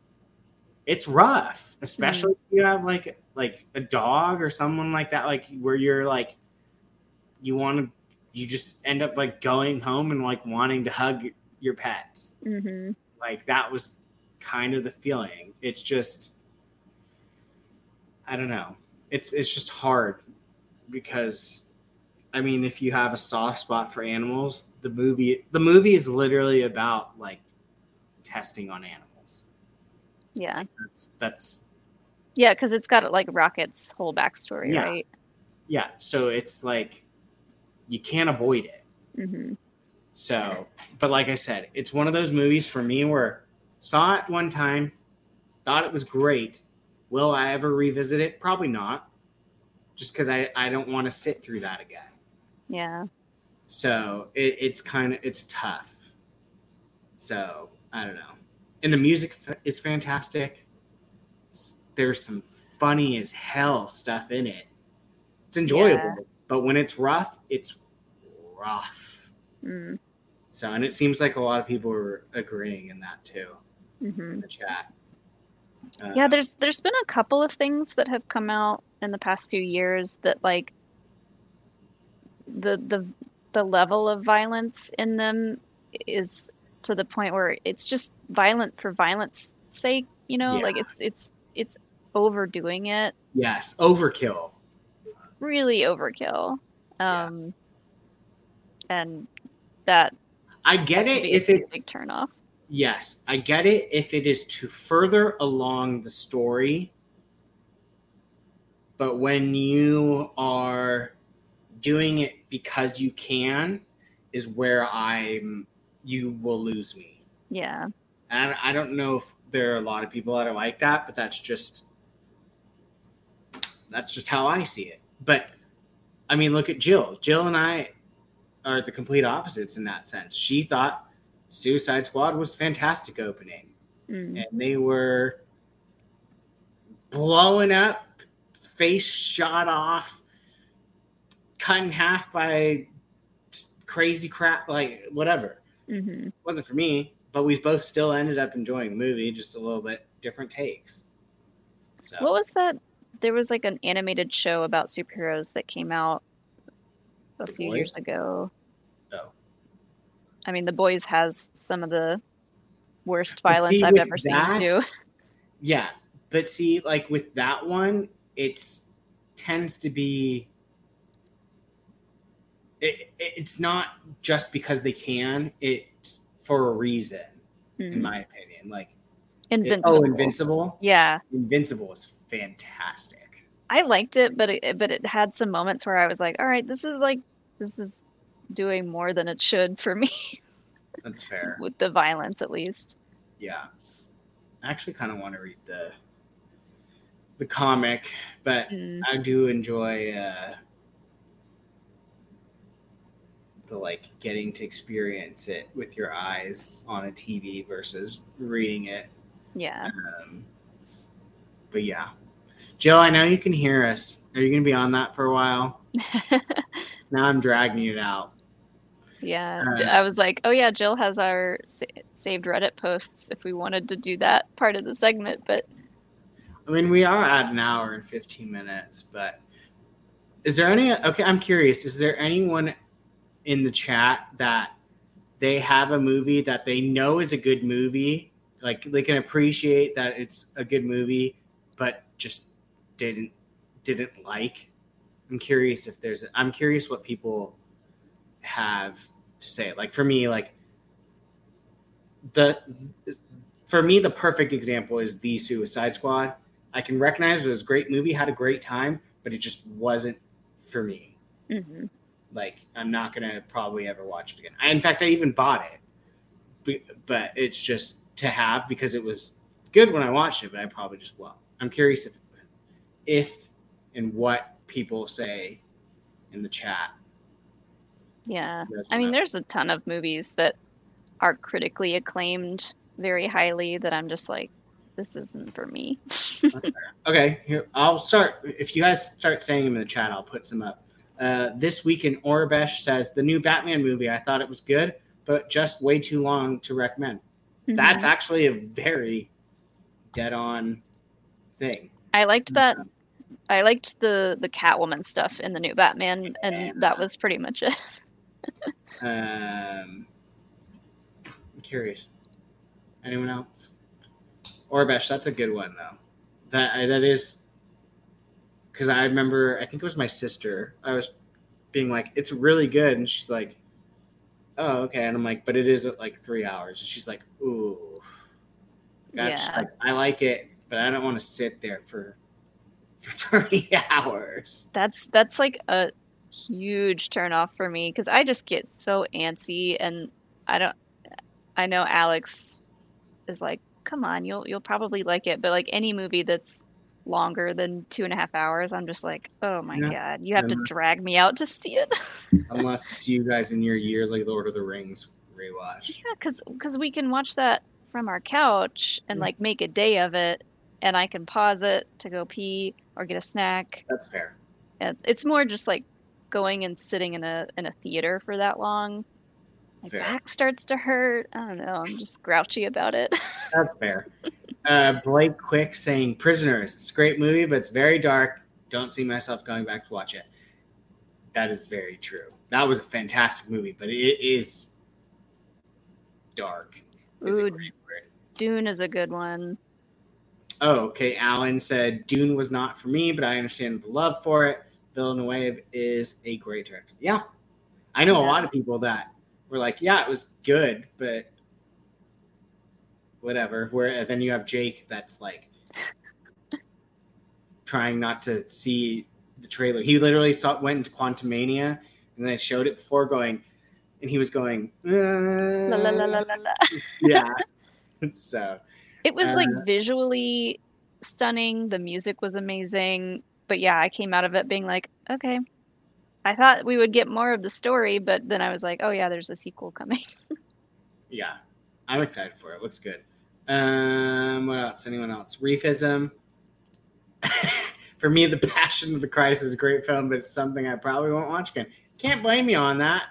it's rough especially if you have like like a dog or someone like that like where you're like you want to you just end up like going home and like wanting to hug your pets. Hmm like that was kind of the feeling. It's just i don't know. It's it's just hard because i mean if you have a soft spot for animals the movie the movie is literally about like testing on animals Yeah, that's that's yeah, because it's got like Rocket's whole backstory, Yeah. right? yeah so it's like you can't avoid it hmm So, but like I said, it's one of those movies for me where saw it one time, thought it was great. Will I ever revisit it? Probably not. Just because I, I don't want to sit through that again. Yeah, So it, it's kind of it's tough. So I don't know. And the music f- is fantastic. There's some funny as hell stuff in it. It's enjoyable, but when it's rough, it's rough. mm So, and it seems like a lot of people are agreeing in that too hmm in the chat. Uh, yeah. There's there's been a couple of things that have come out in the past few years that like the the the level of violence in them is to the point where it's just violent for violence sake. You know, like it's it's it's overdoing it yes, overkill. really overkill. Yeah. Um, and that I get it if it's big turn off. yes, I get it if it is to further along the story. But when you are doing it because you can, is where I'm. You will lose me. Yeah. And I don't know if there are a lot of people that are like that, but that's just that's just how I see it. But I mean, look at Jill. Jill and I are the complete opposites in that sense. She thought Suicide Squad was fantastic opening, Mm. and they were blowing up, face shot off, cut in half by crazy crap, like whatever hmm wasn't for me, but we both still ended up enjoying the movie, just a little bit different takes. So What was that? There was like an animated show about superheroes that came out a The few years ago. Oh. I mean, The Boys has some of the worst violence see, I've ever that- seen too. yeah, but see, like with that one, it's tends to be. It, it- it's not just because they can; it's for a reason, in Mm. my opinion. Like, it- Invincible. oh, Invincible! Yeah, Invincible is fantastic. I liked it, but it, but it had some moments where I was like, all right, this is like this is doing more than it should for me That's fair. with the violence, at least. yeah i actually kind of want to read the the comic but Mm. i do enjoy uh the like getting to experience it with your eyes on a tv versus reading it. Yeah. um but yeah. Jill i know you can hear us. Are you gonna be on that for a while? Now i'm dragging it out. Yeah, Uh, I was like, oh yeah, Jill has our sa- saved Reddit posts if we wanted to do that part of the segment, but I mean, we are at an hour and 15 minutes, but is there any, okay, I'm curious, is there anyone in the chat that they have a movie that they know is a good movie? Like they can appreciate that it's a good movie, but just didn't, didn't like? I'm curious if there's, I'm curious what people have to say. Like for me, like the, for me, the perfect example is the Suicide Squad. I can recognize it was a great movie, had a great time, but it just wasn't for me. mhm. Like I'm not gonna probably ever watch it again. I, in fact, I even bought it, but, but it's just to have because it was good when I watched it. But I probably just won't. I'm curious if, if, and what people say in the chat. yeah. I mean, wanna- there's a ton of movies that are critically acclaimed very highly that I'm just like, this isn't for me. Okay, here I'll start. If you guys start saying them in the chat, I'll put some up. Uh, this week in Orbesh says the new Batman movie. I thought it was good, but just way too long to recommend. That's Mhm. actually a very dead on thing. I liked that. I liked the the Catwoman stuff in the new Batman, and that was pretty much it. Um, I'm curious. Anyone else? Orbesh, that's a good one though. That that is because I remember. I think it was my sister. I was being like, "It's really good," and she's like, "Oh, okay." And I'm like, "But it is at like three hours." And she's like, "Ooh." Just Yeah. like I like it, but I don't want to sit there for for three hours. That's that's like a huge turnoff for me because I just get so antsy, and I don't. I know Alex is like, "Come on, you'll you'll probably like it," but like any movie that's longer than two and a half hours, I'm just like, "Oh my Yeah. god, you have to drag me out to see it." Unless it's you guys in your yearly Lord of the Rings rewatch. Yeah, because because we can watch that from our couch and Yeah. like make a day of it, and I can pause it to go pee or get a snack. That's fair. And it's more just like going and sitting in a in a theater for that long. My Fair. back starts to hurt. I don't know. I'm just grouchy about it. That's fair. Uh, Blake Quick saying Prisoners. It's a great movie, but it's very dark. Don't see myself going back to watch it. That is very true. That was a fantastic movie, but it is dark. Is Ooh. Dune is a good one. Oh, okay. Alan said Dune was not for me, but I understand the love for it. Villeneuve is a great director. Yeah. I know a lot of people that were like, yeah, it was good, but whatever. Where then you have Jake that's like trying not to see the trailer. He literally saw went into Quantumania and they showed it before going and he was going La, la, la, la, yeah. so It was like Uh, visually stunning. The music was amazing. But yeah, I came out of it being like, okay. I thought we would get more of the story, but then I was like, oh yeah, there's a sequel coming. yeah, I'm excited for it. Looks good. Um, what else? Anyone else? Reefism. for me, The Passion of the Christ is a great film, but it's something I probably won't watch again. Can't blame you on that,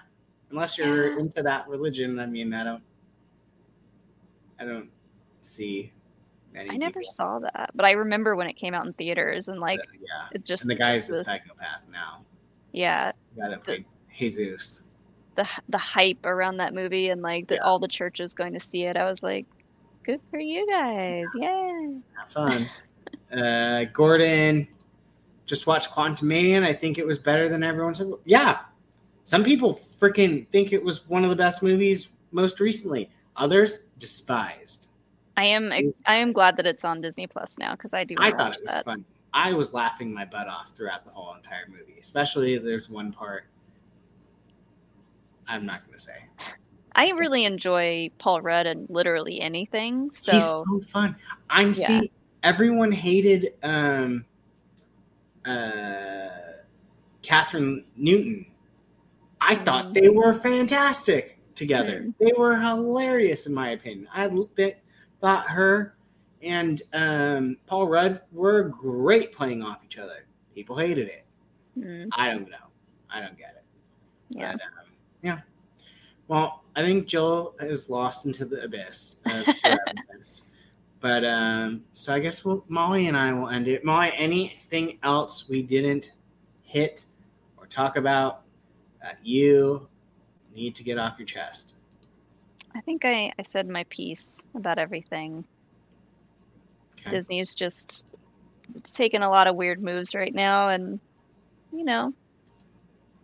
unless you're Yeah. into that religion. I mean, I don't, I don't see. Many I never people. saw that, but I remember when it came out in theaters and like So, yeah, it just and the guy's just a psychopath now. Yeah The guy that played Jesus. the the hype around that movie and like the, Yeah. all the churches going to see it. I was like, good for you guys, yeah. Have fun. uh, Gordon just watched Quantumania. and I think it was better than everyone said. Yeah, some people freaking think it was one of the best movies most recently. Others despised. I am I am glad that it's on Disney Plus now because I do. I thought it was that. fun. I was laughing my butt off throughout the whole entire movie. Especially there's one part. I'm not going to say. I really enjoy Paul Rudd and literally anything. So He's so fun. I'm Yeah. see everyone hated um uh Kathryn Newton. I thought Mhm. they were fantastic together. Mhm. They were hilarious in my opinion. I looked at, thought her and um Paul Rudd were great playing off each other. People hated it. mm, I don't know. I don't get it. yeah, But, um, yeah. Well, I think Jill is lost into the abyss of but um, so I guess we'll, Molly and I will end it. Molly, anything else we didn't hit or talk about that you need to get off your chest? I think I I said my piece about everything. Okay. Disney's just it's taking a lot of weird moves right now, and you know,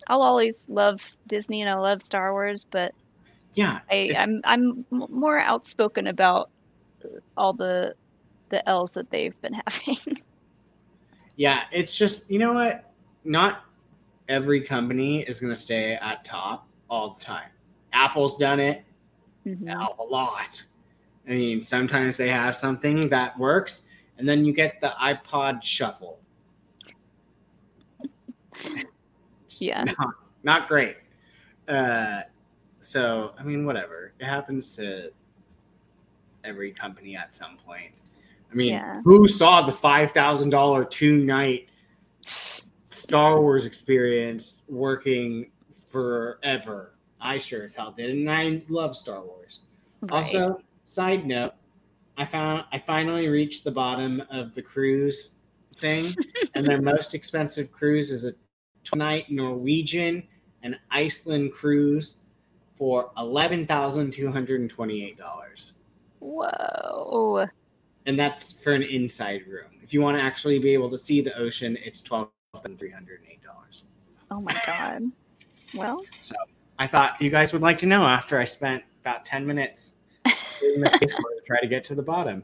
I'll always love Disney and I love Star Wars, but Yeah. I, I'm I'm more outspoken about all the the L's that they've been having. Yeah. It's just, you know what? Not every company is going to stay at top all the time. Apple's done it. Mhm. now a lot. I mean, sometimes they have something that works, and then you get the iPod Shuffle. Yeah. not, not great. Uh, so I mean, whatever. It happens to every company at some point. I mean, Yeah. who saw the five thousand dollar two night Star Wars experience working forever. I sure as hell did, and I love Star Wars. Right. Also, side note, I found I finally reached the bottom of the cruise thing, and their most expensive cruise is a night Norwegian and Iceland cruise for eleven thousand two hundred and twenty-eight dollars, Whoa. and that's for an inside room. If you want to actually be able to see the ocean, it's twelve thousand three hundred and eight dollars. Oh my god. Well, So I thought you guys would like to know after I spent about ten minutes in the to try to get to the bottom.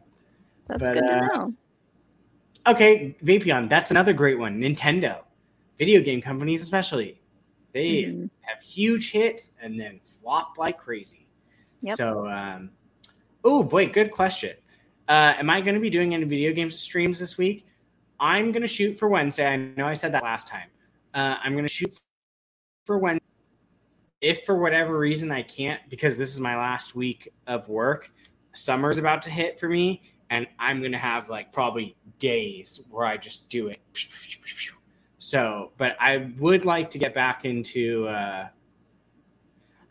that's But, good to uh, know. Okay, Vapion, that's another great one. Nintendo, video game companies especially, they Mhm. have huge hits and then flop like crazy. Yep. So, um, oh boy, good question. Uh, am I going to be doing any video games streams this week? I'm going to shoot for Wednesday. I know I said that last time. Uh, I'm going to shoot for Wednesday. If for whatever reason I can't, because this is my last week of work, summer's about to hit for me, and I'm to have like probably days where I just do it. So, but I would like to get back into. Uh,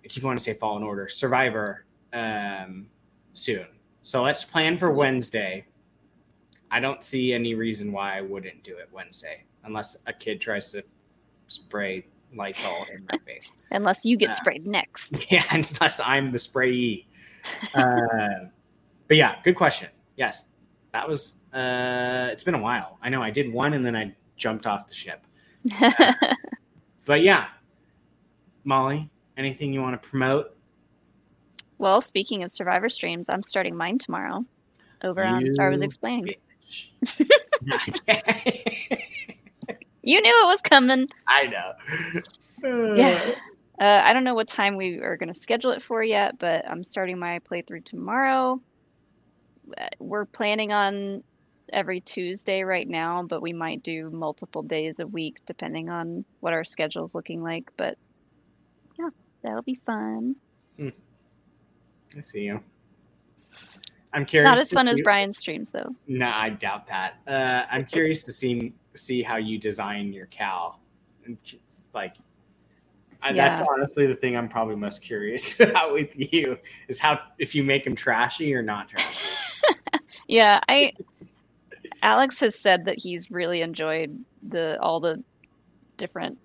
I keep wanting to say Fallen Order, Survivor, um, soon. So let's plan for Wednesday. I don't see any reason why I wouldn't do it Wednesday, unless a kid tries to spray Lysol in my face. Unless you get uh, sprayed next. Yeah, unless I'm the sprayee. Uh, but yeah, good question. Yes, that was. Uh, it's been a while. I know I did one and then I jumped off the ship. But yeah, Molly, anything you want to promote? well, speaking of Survivor streams, I'm starting mine tomorrow over on Star Wars You Explained. You knew it was coming. I know. Yeah. Uh, I don't know what time we are going to schedule it for yet, but I'm starting my playthrough tomorrow. Uh, We're planning on every Tuesday right now, but we might do multiple days a week depending on what our schedule's looking like. But yeah, that'll be fun. I see you. I'm curious. Not as fun as see- Brian's streams, though. No, I doubt that. Uh, I'm curious to see see how you design your Cal. And, Like, I, that's honestly the thing I'm probably most curious about with you is how if you make them trashy or not trashy. Yeah, I. Alex has said that he's really enjoyed the all the different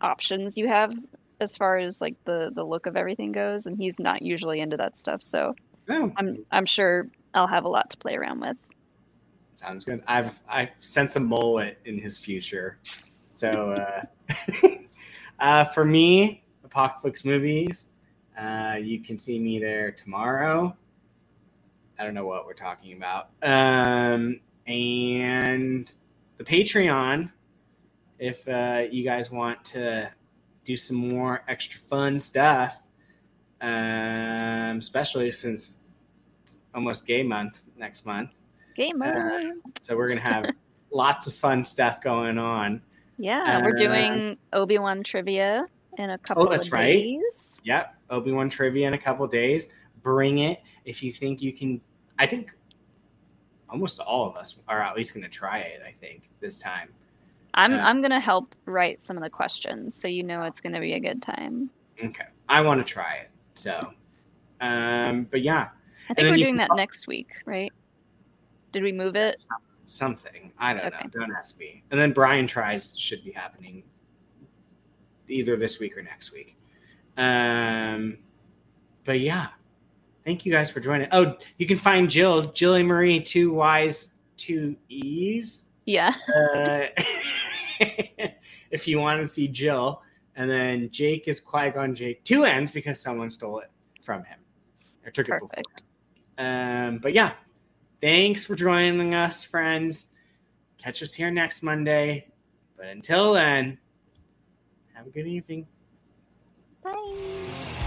options you have as far as like the the look of everything goes, and he's not usually into that stuff. So Oh, I'm I'm sure I'll have a lot to play around with. Sounds good. I've I sense a mullet in his future. So uh, uh, for me, Apocalypse movies, uh, you can see me there tomorrow. I don't know what we're talking about. Um, and the Patreon, if uh, you guys want to do some more extra fun stuff, um, especially since it's almost gay month next month. Game Uh. So we're gonna have lots of fun stuff going on. yeah, we're uh, doing Obi Wan trivia in a couple Oh, that's of right. days. Yep, Obi Wan trivia in a couple days. Bring it if you think you can. I think almost all of us are at least gonna try it. I think this time. I'm Yeah. I'm gonna help write some of the questions, so you know it's gonna be a good time. Okay, I want to try it. So, um, but yeah, I think we're doing can that next week, right? Did we move it? something I don't Okay. know. Don't ask me. And then Brian tries should be happening either this week or next week. Um, but yeah, thank you guys for joining. Oh, you can find Jill, Jilly Marie, two Y's, two E's. Yeah. Uh, if you want to see Jill, and then Jake is Qui Gon Jake, two N's because someone stole it from him or took it before. Perfect. Um, but yeah, thanks for joining us, friends. Catch us here next Monday. But until then, have a good evening. Bye.